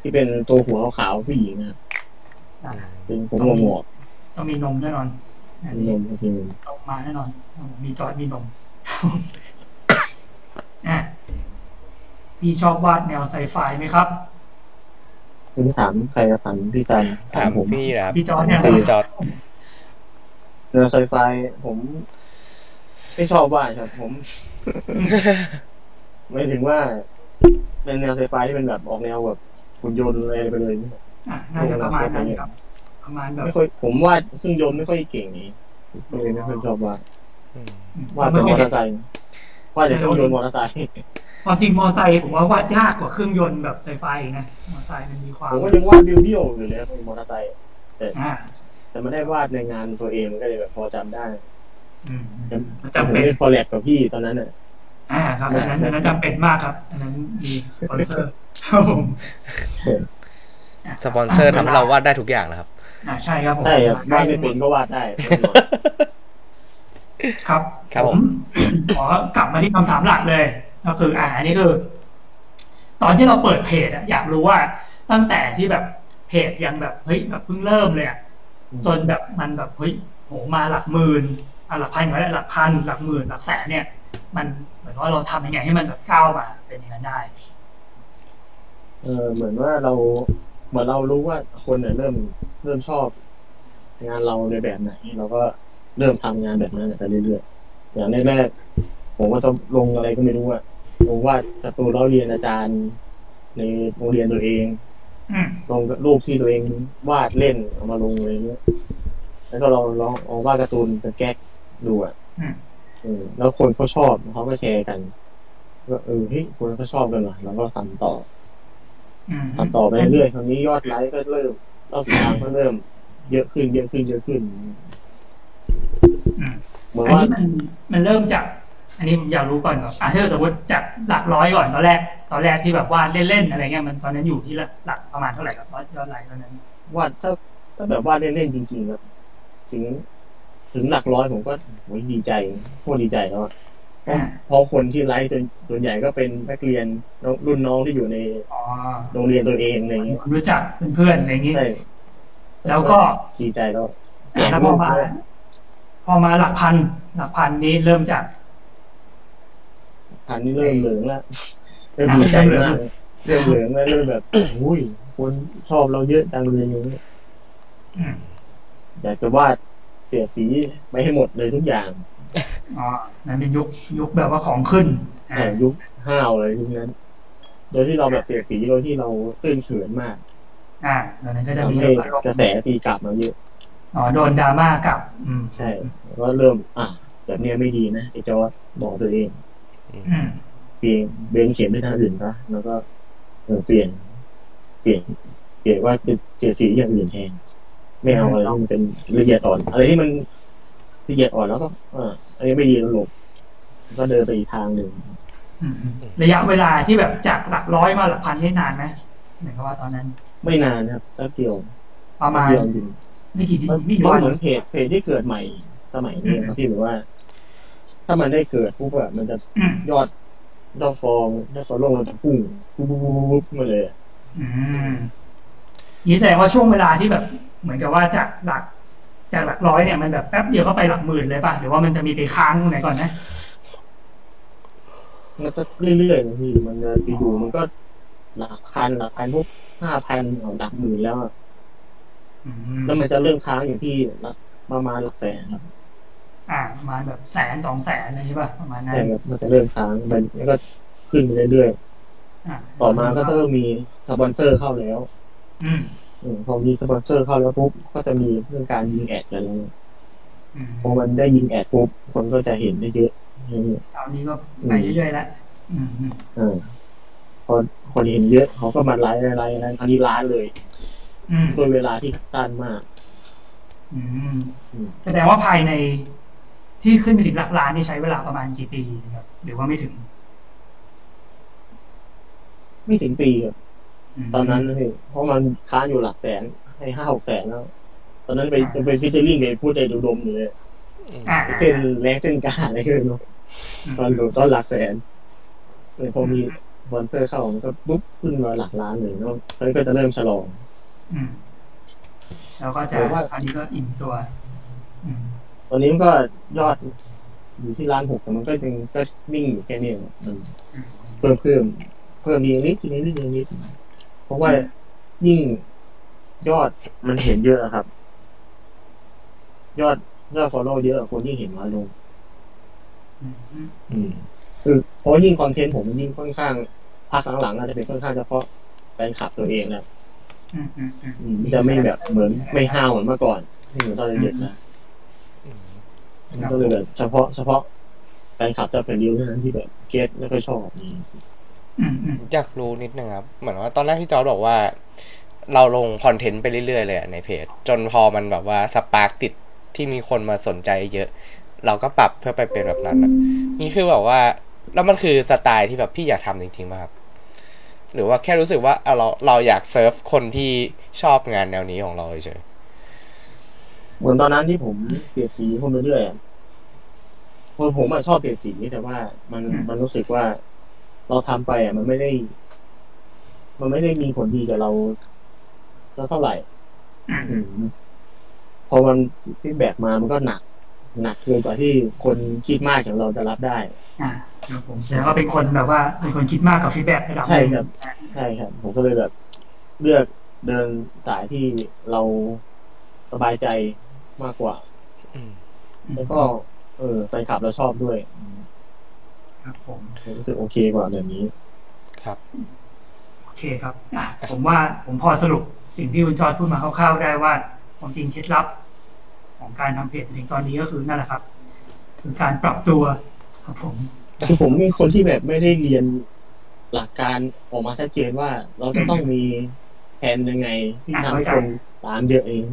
Speaker 3: ที่เป็นตัวหัวขาวๆผู้หญิงนะ
Speaker 1: อ่า
Speaker 3: เป็นผมหมวก
Speaker 1: ต้องมีนมแน่นอนอัน
Speaker 3: ๆมี
Speaker 1: นี้
Speaker 3: นมมีนม
Speaker 1: ออกมาแน่นอน มีจอร์ดมีนมอะพี่ชอบวาดแนวไซไฟไหมครับ
Speaker 3: ถึงถามใครอะถามพี่ซัน
Speaker 2: ถาม
Speaker 3: ผม
Speaker 2: พี่นะครับ
Speaker 1: พี่จอร์ดเนี่ย
Speaker 2: พี่จอร์ด
Speaker 3: เนื้อไซไฟผมไม่ชอบว่าดครับผม ไม่ถึงว่า เป็นแนวไซไฟที่เป็นแบบออกแนวแบบหุ่นยนต์อะไรไปเลย
Speaker 1: อะน่าจะประมาณนั้นครับ ประมาณแบบ
Speaker 3: ไม่ค่อยผมวาดเครื่องยนต์ไม่ค่อยเก่งนี้ก็เลยไม่ค่อยชอบวาด
Speaker 2: อืม
Speaker 3: วาดแต่มอเตอร์ไซค์วาดแต่เครื่องยนต์มอเตอร์ไซค์
Speaker 1: ความจริงมอไซค์ผมว่าวาดยากกว่าเครื่องยนต์แบบไซไฟอีกนะ มอไซค์มันมีความ
Speaker 3: ผมก็ยังวาดเบี้ยวๆอยู่เลยมอเตอร์ไซค์แต่
Speaker 1: อ่า
Speaker 3: แต่ไม่ได้วาดในงานตัวเองมันก็เลยแบบพอจำได้
Speaker 1: อืม
Speaker 3: แต่
Speaker 1: มัน
Speaker 3: ผม
Speaker 1: จำเป็น
Speaker 3: ได้ collab กับพี่ตอนนั้นน่ะ
Speaker 1: อ่าครับอันนั้นอันนั้นจำเป็นมากครับอันนั้นมีสปอนเซอร์ครับผมอะ
Speaker 2: สปอนเซอร์ทำให้เราวาดได้ทุกอย่างแล้วครับ
Speaker 1: อ่าใช่ครับผม
Speaker 3: ใช่ครับวาดไม่เป็นก็วาดได้
Speaker 1: ครับ
Speaker 2: ครับผม
Speaker 1: ขอกลับมาที่คำถามหลักเลย ก็คือ อ่าอันนี้คือ ตอนที่เราเปิดเพจอะอยากรู้ว่าตั้งแต่ที่แบบเพจยังแบบเฮ้ยแบบเพิ่งเริ่มเลยอะจนแบบมันแบบเฮ้ยโหมาหลักหมื่นอะหลักพันก็ได้หลักพันหลักหมื่นหลักแสนเนี่ย มันเหมือนว่าเราทำยังไงให้มันแบบก้าวมาเป็นอย่างนั้นได้
Speaker 3: เออเหมือนว่าเราเหมือนเรารู้ว่าคนเนี่ยเริ่มเริ่มชอบ งานเราในแบบไหนเราก็เริ่มทำงานแบบนั้นไปเรื่อยๆอย่างแรกๆผมก็จะลงอะไรก็ไม่รู้อะลงวาดการ์ตูนล้อเรียนอาจารย์ในโรงเรียนตัวเอง
Speaker 1: อืม
Speaker 3: ลงรูปที่ตัวเองวาดเล่นเอามาลงอะไรเงี้ยแล้วก็ลองลองเอาวาดการ์ตูนเป็นแก๊กดูอะ
Speaker 1: อืม
Speaker 3: เออ แล้วคนเขาชอบเขาก็แชร์กันก็เออเฮ้ยคนเขาชอบกันว่ะเราก็ทำต่อ
Speaker 1: อืม
Speaker 3: ทำต่อไปเรื่อยๆคราวนี้ยอดไลค์ก็เริ่มยอดติดตามก็เริ่ม เยอะขึ้น เยอะขึ้น เยอะขึ้น
Speaker 1: อืม
Speaker 3: เหมือน
Speaker 1: อัน
Speaker 3: ว่า
Speaker 1: นี้มันมันเริ่มจาก อันนี้ผมอยากรู้ก่อนแบบอะถ้าสมมติจากหลักร้อยก่อนตอนแรก ตอนแรกที่แบบว่าเล่นๆอะไรเงี้ยมันตอนนั้นอยู่ที่หลักหลักประมาณเท่าไหร่ครับยอดไลค์ตอนนั้น
Speaker 3: วาดถ้าถ้าแบบวาดเล่นๆจริงๆครับถึง ถึงหลักร้อยผมก็โอ้ยดีใจโคตรดีใจแล้วอะเพราะ
Speaker 1: อ่า
Speaker 3: เพราะคนที่ไลค์ส่วนส่วนใหญ่ก็เป็นนักเรียนน้องรุ่นน้องที่อยู่ใน
Speaker 1: อ๋อ
Speaker 3: โรงเรียนตัวเองอะไรเงี้ย
Speaker 1: รู้จักเพื่อนๆอะไรอย่างงี้
Speaker 3: ใช่
Speaker 1: แล้วก็
Speaker 3: ดีใจแล้ว
Speaker 1: แล้วพอมาพอมาหลักพัน หลักพันนี้เริ่มจาก
Speaker 3: พันนี่เริ่มเหลืองแล้วเริ่มดีใจมากเลยเริ่มเหลืองแล้วเริ่มแบบอุ้ยคนชอบเราเยอะจังเลยอย่างเงี้ย
Speaker 1: อืม
Speaker 3: อยากจะวาด เสียสีไปให้หมดเลยทุกอย่าง
Speaker 1: อ๋อนั่นเป็นยุคยุคแบบว่าของขึ้น
Speaker 3: แต่
Speaker 1: อ่า
Speaker 3: ยุคห้าวเลยยุคนั้น โดยที่เราแบบเสียสีโดยที่เราตื้นเขินมาก
Speaker 1: อ่าตอนนั้นก็จะมี
Speaker 3: ทำให้กระแสตีกลับมาเยอะ
Speaker 1: อ๋อโดนดราม่ากลับ อืม
Speaker 3: ใช่แล้วก็เริ่ม อะแบบเนี้ยไม่ดีนะไอ้จอร์ดบอกตัวเอง
Speaker 1: อืม
Speaker 3: เปลี่ยนเบนเขียนไปทางอื่นซะแล้วก็เออเปลี่ยน เปลี่ยน เปลี่ยนว่าเป็นเสียสีอย่างอื่นแทน ไม่เอาอะไรที่มันเป็นละเอียดอ่อน อะไรที่มันละเอียดอ่อนแล้วก็อ่าอันนี้ไม่ดีแล้วหลบก็เดินไปอีกทางหนึ่ง
Speaker 1: อืมอืมระยะเวลาที่แบบจากหลักร้อยมาหลักพันนี่นานไหมเหมือนกับว่าตอนนั้น
Speaker 3: ไม่นานครับแป๊บเดียว
Speaker 1: ประมาณ
Speaker 3: แป๊บเดียวจริง
Speaker 1: ไม่กี่
Speaker 3: มัน
Speaker 1: ไม่กี่
Speaker 3: มัน
Speaker 1: วัน
Speaker 3: เหมือนเพจเพจที่เกิดใหม่สมัยนี้ครับพี่หรือว่า ถ้ามันได้เกิดปุ๊บอะมันจะ
Speaker 1: อืม
Speaker 3: ยอดยอดฟองยอดฟอลโล่มันจะพุ่งปุ๊บปุ๊บปุ๊บปุ๊บมาเลยอะ
Speaker 1: อืมนี่แสดงว่าช่วงเวลาที่แบบ เหมือนกับว่าจากหลัก จากหลักร้อยเนี่ยมันแบบแป๊บเดียวก็ไปหลักหมื่นเลยป่ะหรือว่ามันจะมีไปค้างตรงไหนก่อนนะ
Speaker 3: มันจะเรื่อยๆนะพี่มันจะไปอยู่มันก็หลักพันหลักพันพวกห้าพันหลักหมื่นแล้วอะ
Speaker 1: อืม
Speaker 3: แล้วมันจะเริ่มค้างอยู่ที่หลักประมาณหลักแสนครับ
Speaker 1: อ่าประมาณแบบแสนสองแสนอะไรใช่ป่ะประมาณนั้น
Speaker 3: ใช่ครับมันจะเริ่มค้างมันแล้วก็ขึ้นไปเรื่อย
Speaker 1: อ่า
Speaker 3: ๆต่อมาก็จะเริ่มมีสปอนเซอร์เข้าแล้ว
Speaker 1: อืม
Speaker 3: อืม พอมีสปอนเซอร์เข้าแล้วปุ๊บก็จะมีเรื่องการยิง ad กันแล้ว
Speaker 1: อืม
Speaker 3: พอมันได้ยิง ad ปุ๊บคนก็จะเห็นได้เยอะเรื่อย
Speaker 1: คราวนี้ก็ไปเรื่อยๆแล้วอืมอืม
Speaker 3: ๆเออพอคนเห็นเยอะเขาก็มา like like like คราวนี้ล้านเลย
Speaker 1: อืม
Speaker 3: ด้วยเวลาที่สั้นมาก
Speaker 1: อืม
Speaker 3: อืม
Speaker 1: แสดงว่าภายในที่ขึ้นไปถึงหลักล้านนี่ใช้เวลาประมาณกี่ปีครับ หรือว่าไม่ถึง
Speaker 3: ไม่ถึงปีครับ
Speaker 1: ม
Speaker 3: ตอนนั้นเลยเพราะมันค้างอยู่หลักแสนให้ห้าหกแสนแล้ว ตอนนั้นไปไป featuring กับไอ้พูดไอ้ดูดมอยู่เลย
Speaker 1: อ่า
Speaker 3: ไอ้เต้นแรงเต้นกาอะไรก็ไม่รู้ตอนตอนหลักแสนเลยพอมีสปอนเซอร์เข้ามันก็ปุ๊บขึ้นมาหลักล้านเลยเนาะตอนนี้ก็จะเริ่มฉลอง
Speaker 1: อืมแล้วก็จะ
Speaker 3: ผมว่า
Speaker 1: อันนี้ก็อิ่มตัวอืม
Speaker 3: ตอนนี้มันก็ยอดอยู่ที่ล้านหกแต่มันก็ยังก็นิ่งอยู่แค่นี้มัน
Speaker 1: อืม
Speaker 3: เพิ่มเพิ่มเพิ่มทีละนิดทีละนิดทีละนิด เพราะว่ายิ่งยอดมันเห็นเยอะครับ ยอดยอดฟอลโล่เยอะคนยิ่งเห็นน้อยลง
Speaker 1: อืมอืม
Speaker 3: อืมคือเพราะยิ่งคอนเทนต์ผมมันยิ่งค่อนข้างพักหลังๆอาจจะเป็นค่อนข้างเฉพาะแฟนคลับตัวเองนะ
Speaker 1: อืมอืมอืม
Speaker 3: อืมมันจะไม่แบบเหมือนไม่ห้าวเหมือนเมื่อก่อนไม่เหมือนตอนเด็กๆนะมันก็เลยแบบเฉพาะเฉพาะแฟนคลับจอร์ดแปดริ้วเท่านั้นที่แบบ get แล้วก็ชอบนี่
Speaker 1: อืมอืม
Speaker 2: อยากรู้นิดนึงครับ เหมือนว่าตอนแรกพี่จอร์ดบอกว่า เราลง content ไปเรื่อยๆเลยอะในเพจ จนพอมันแบบว่า spark ติดที่มีคนมาสนใจเยอะ เราก็ปรับเพื่อไปเป็นแบบนั้นอะนี่คือแบบว่า แล้วมันคือสไตล์ที่แบบพี่อยากทำจริงๆป่ะครับหรือว่าแค่รู้สึกว่าเอาเราเราอยากเซิร์ฟคนที่ชอบงานแนวนี้ของเราเฉย
Speaker 3: เหมือนตอนนั้นที่ผมเสียดสีคนไปเรื่อยอะเพราะผมอะชอบเสียดสีแต่ว่ามันมันรู้สึกว่า เราทำไปอะมันไม่ได้ มันไม่ได้มีผลดีกับเราเราเท่าไหร่
Speaker 1: อืม
Speaker 3: อืมพอมัน feedback มามันก็หนัก หนักเกินกว่าที่คนคิดมากอย่างเราจะรับได้
Speaker 1: อ่าครับผมแสดงว่าเป็นคนแบบว่าเป็นคนคิดมากกับ feedback ระดับห
Speaker 3: ใช่
Speaker 1: นึ่ง
Speaker 3: ครับใช่ครับ ผมก็เลยแบบ เลือกเดินสายที่เราสบายใจมากกว่า
Speaker 2: อืม
Speaker 3: แล้วก็ เออแฟนคลับเราชอบด้วย
Speaker 1: ครับผม
Speaker 3: รู้สึกโอเคกว่าแบบนี้
Speaker 2: ครับ
Speaker 1: โอเคครับอะผมว่าผมพอสรุปสิ่งที่คุณจอร์ดพูดมาคร่าวๆได้ว่าความจริงเคล็ดลับ ของการทำเพจถึงตอนนี้ก็คือนั่นแหละครับ คือการปรับตัวครับผม
Speaker 3: คือผมเป็นคนที่แบบไม่ได้เรียนหลักการออกมาชัดเจนว่าเราจะต้องมีแผนยังไงที่ทำให้คนตามเยอะเอง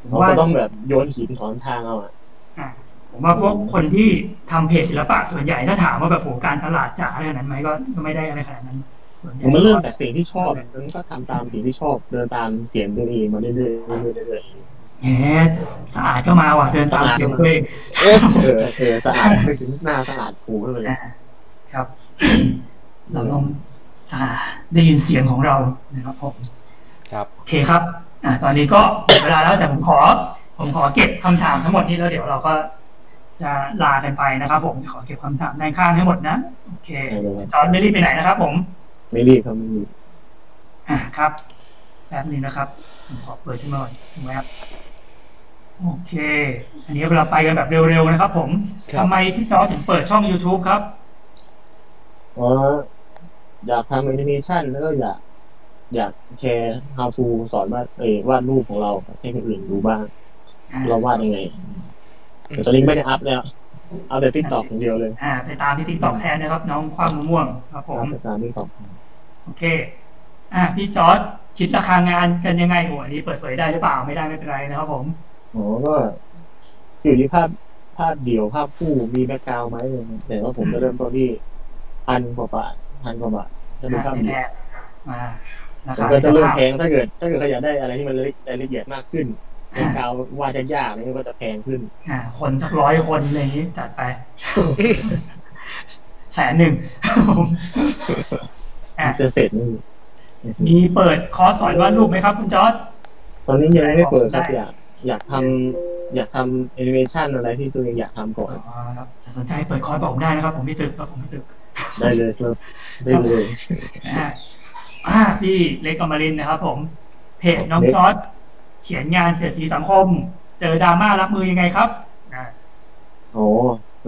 Speaker 1: ผม
Speaker 3: เรา
Speaker 1: ว่า
Speaker 3: ก็ต้องแบบโยนหินถอนทางเอาอะ
Speaker 1: อะ ผมว่าพวกคนที่ทำเพจศิลปะส่วนใหญ่ถ้าถามว่าแบบโหการตลาดจ๋าอะไรขนาดนั้นไหมก็ก็ไม่ได้อะไรขนาดนั้นส่วนใหญ่
Speaker 3: ผมมันเริ่มจากสิ่งที่ชอบแล้วก็ทำตามสิ่งที่ชอบ เดินตามเสียงตัวเองมาเรื่อยๆเรื่อยๆเรื่อย
Speaker 1: แหมสะอาดก็มาว่ะเดินตามเสียงตัวเอง
Speaker 3: ๆเออเออสะอาดไปถึงหน้าสะอาดหูเลย
Speaker 1: อะครับเราต้องอ่าได้ยินเสียงของเรานะครับผม
Speaker 2: ครับ
Speaker 1: โอเคครับ อะตอนนี้ก็หมดเวลาแล้วแต่ผมขอ ผมขอเก็บคำถามทั้งหมดนี้แล้วเดี๋ยวเราก็ จะลากันไปนะครับ ผมขอเก็บคำถามในข้างให้หมดนะโอเคจอร์นไม่รีบไปไหนนะครับ ผม
Speaker 3: ไม่รีบครับไม่รีบ
Speaker 1: อะครับแป๊บนึงนะครับผมขอเปิดขึ้นมาก่อนถูกไหมครับโอเค อันนี้เราไปกันแบบเร็วๆนะครับ ผม
Speaker 2: ครับ
Speaker 1: ทำไมพี่จอร์จถึงเปิดช่อง YouTube ครับ
Speaker 3: เพราะอยากทำแอนิเมชันแล้วก็อยากอยากแชร์ how to สอนว่าเออวาดรูปของเราให้คนอื่นดูบ้าง
Speaker 1: อ่า
Speaker 3: เราวาดยังไง แต่ตอนนี้ไม่ได้อัพแล้ว เอาแต่ TikTok อย่างเดียวเลย
Speaker 1: อ่า ไปตามที่ TikTok แทนนะครับ น้องความมะม่วงครับผม
Speaker 3: อัพแต่ตาม TikTok
Speaker 1: โอเค อะพี่จอร์ดคิดราคางานกันยังไงโอ้อันนี้เปิดเผยได้หรือเปล่าไม่ได้ไม่เป็นไรนะครับผม
Speaker 3: อ๋อก็อยู่ที่ภาพภาพเดี่ยวภาพคู่มีแบ็กกราวด์ไหมอะไรเงี้ยแต่ว่าผมจะเริ่มต้นที่พันกว่าบาทพันกว่าบาทจะเป็นภาพเดี่ยว
Speaker 1: แน่มารา
Speaker 3: ผม
Speaker 1: คา
Speaker 3: ก็จะเริ่ม
Speaker 1: ภาพ
Speaker 3: แพงถ้าเกิด ถ้าเกิดเขาอยากได้อะไรที่มันรายละเอียดมากขึ้นแบ็ กกราวด์วาดยากๆนี่ก็จะแพงขึ้น
Speaker 1: อ่าคนสักร้อยคนอะไรอย่างนี้จัดไปแสนหนึ่งครับผมอะ
Speaker 3: จะเสร็จนี่
Speaker 1: มีเปิดคอร์สสอนวาดรูปไหมครับ คุณจอร์ด
Speaker 3: ตอนนี้ยังไม่เปิดครับ
Speaker 1: ได้
Speaker 3: อยากอยากทำอยากทำแอนิเมชันอะไรที่ตัวเองอยากทำก่อน
Speaker 1: อ๋อครับจะสนใจเปิดคอร์สบอกผมได้นะครับ ผมไม่ตึกครับผมไม่ตึก
Speaker 3: ได้เลยครับได้เลย
Speaker 1: อ่าอ่าพี่เล็กอมรินทร์นะครับ ผมเพจน้อง
Speaker 3: เล็ก
Speaker 1: จอร์ดเขียนงานเสียดสีสังคม เจอดราม่ารับมือยังไงครับอ่า
Speaker 3: โอ้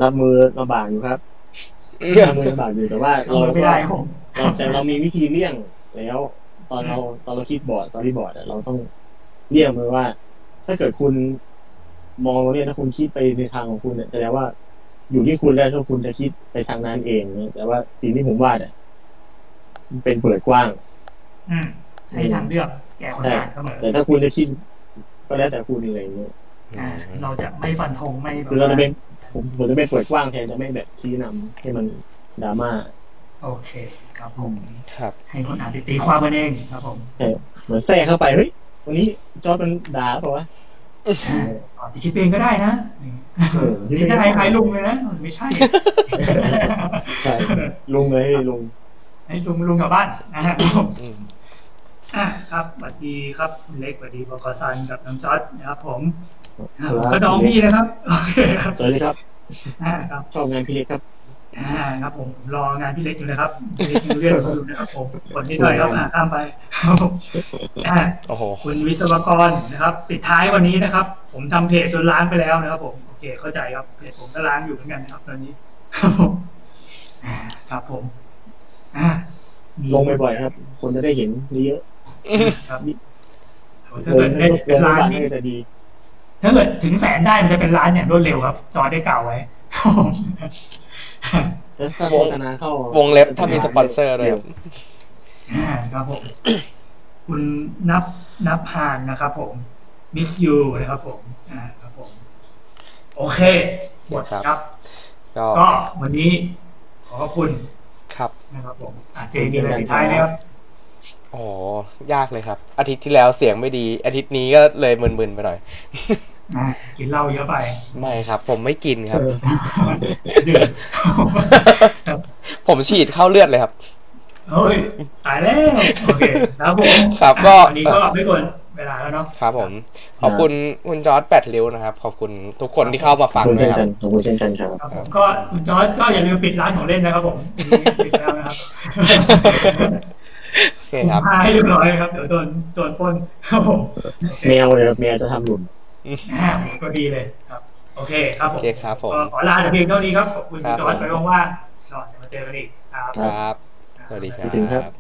Speaker 3: รับมือลำบากอยู่ครับรับมือลำบากอยู่แต่ว่า
Speaker 1: รับ
Speaker 3: เรา
Speaker 1: มือไม่
Speaker 3: ก็
Speaker 1: ได้ครับผม
Speaker 3: เราแต่เรามีวิธีเลี่ยงแล้ว ตอนเราตอนเราคิดบอร์ดสตอรี่บอร์ดเราต้องเลี่ยงเลยว่า ถ้าเกิดคุณมองเนี่ยถ้าคุณคิดไปในทางของคุณเนี่ยแสดงว่าอยู่ที่คุณแล้วถ้าคุณจะคิดไปทางนั้นเองเนี่ยแต่ว่าสิ่งที่ผมวาดเนี่ยมันเป็นเปิดกว้าง
Speaker 1: อืมให้ทางเลือกแก่คน
Speaker 3: ใช่
Speaker 1: อ่านเสมอ
Speaker 3: แต่ถ้าคุณจะคิด ก็แล้วแต่คุณอะไรอย่างเงี้ย
Speaker 1: อ่าเราจะไม่ฟันธงไม่แบบ
Speaker 3: คือเราจะ
Speaker 1: ว่า
Speaker 3: เป็นผมผมจะเป็นเปิดกว้างแทนจะไม่แบบชี้นำให้มันดราม่า
Speaker 1: โอเคครับผม
Speaker 2: ครับ
Speaker 1: ให้คนอ่านไปตีความกันเองครับผม
Speaker 3: แต่เหมือนแทรกเข้าไปเฮ้ยวันนี้จอร์จมันด่าเปล่าวะ
Speaker 1: อ๋อที่คิดเองก็ได้นะ
Speaker 3: เออ
Speaker 1: นี่ถ้าใครใครลุงเลยนะไม่ใช่
Speaker 3: ใช่ลุงเลยลุง
Speaker 1: ให้ลุงลุงกับบ้านนะฮะ
Speaker 2: อืม
Speaker 1: อะ ครับสวัสดีครับคุณเล็กสวัสดีบกซันกับน้องจอร์ดนะครับ ผมอะผมก็น้องพี่นะครับโอเคครับ
Speaker 3: สวัสดีครับ
Speaker 1: อ่าครับ
Speaker 3: ชอบงานพี่เล็กครับ
Speaker 1: อ่าครับผมผมรองานพี่เล็กอยู่นะครับพี่เล็กยังเรียนอยู่นะครับผมคนที่หน่อยครับอ่าข้ามไปครับผมอ่า
Speaker 2: โอ้โห
Speaker 1: คุณวิศวกรนะครับ ปิดท้ายวันนี้นะครับ ผมทำเพจจนล้างไปแล้วนะครับ ผมโอเคเข้าใจครับเพจผมก็ล้างอยู่เหมือนกันนะครับ ตอนนี้ครับผมอ่าครับผมอ่ามี
Speaker 3: ลงบ่อยๆครับ คนจะได้เห็นเยอะ
Speaker 1: ครับ
Speaker 3: ล
Speaker 1: ถ้างเกิดได้
Speaker 3: ล
Speaker 1: เป็น
Speaker 3: ง
Speaker 1: ล้าน
Speaker 3: บ้าน
Speaker 1: นี่
Speaker 3: ก็จะดี
Speaker 1: ถ้าเกิดถึงแสนได้มันจะเป็นล้านอย่างรวดเร็วครับ จอได้กล่าวไว้ครับผม
Speaker 3: แล้วถ้าโฆษณาเข้าว
Speaker 2: งเล็บถ้ามีสปอนเซอร์ด้วยครับ
Speaker 1: อ่าครับผมคุณนับนับพานนะครับผมมิสยูนะครับผมอ่าครับผม โอเคหมดครับ
Speaker 2: ก็
Speaker 1: ก็วันนี้ขอขอบคุณ
Speaker 2: ครับ
Speaker 1: นะครับผมอาเจมีอะไรปิดท้ายไหมครับ
Speaker 2: โอ้ยากเลยครับ อาทิตย์ที่แล้วเสียงไม่ดี อาทิตย์นี้ก็เลยมึนๆไปหน่อย
Speaker 1: อ่ากินเหล้าเยอะไป
Speaker 2: ไม่ครับ ผมไม่กินครับ
Speaker 1: ดื่มครับ
Speaker 2: ผมฉีดเข้าเลือดเลยครับ
Speaker 1: เฮ้ยตายแล้วโอเคแล้วผม
Speaker 2: ครับก็
Speaker 1: วันนี้ก็ไม่ควรเวลาแล้วเนาะ
Speaker 2: ครับผม ขอบคุณคุณจอร์ดแปดริ้วนะครับ ขอบคุณทุกคนที่เข้ามา
Speaker 3: ข
Speaker 2: ฟั
Speaker 3: อบ
Speaker 2: ง
Speaker 3: คุณ
Speaker 2: ด้ว
Speaker 3: เช่
Speaker 2: ย
Speaker 3: น
Speaker 2: ค
Speaker 3: กั
Speaker 2: รับ
Speaker 3: นขอบคุณเช่นกันครับ
Speaker 1: ครับผมก็คุณจอร์จก็อย่าลืมปิดร้านของเล่นนะครับผมปิดแล้วนะครับ
Speaker 2: โอเคครับ
Speaker 1: พาให้เรียบร้อยครับ เดี๋ยวโดนโจรปล้นครับผม
Speaker 3: แมวเลยครับแมวจะทำหลุน
Speaker 1: อ่าก็ดีเลยครับ โอเคครับผ
Speaker 2: โอ
Speaker 1: ม
Speaker 2: เคครับผม
Speaker 1: ก็ขอลาแต่เพียงเท่านี้ครับขอบคุณ
Speaker 2: ครับ
Speaker 1: จอร์ด
Speaker 2: ผม
Speaker 1: ไปว่างๆก่อนจะมาเจอกันอีกครับ
Speaker 2: ครับ สวัสดีครั
Speaker 3: สวัสดีครับ
Speaker 2: บ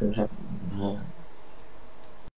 Speaker 3: นะครับ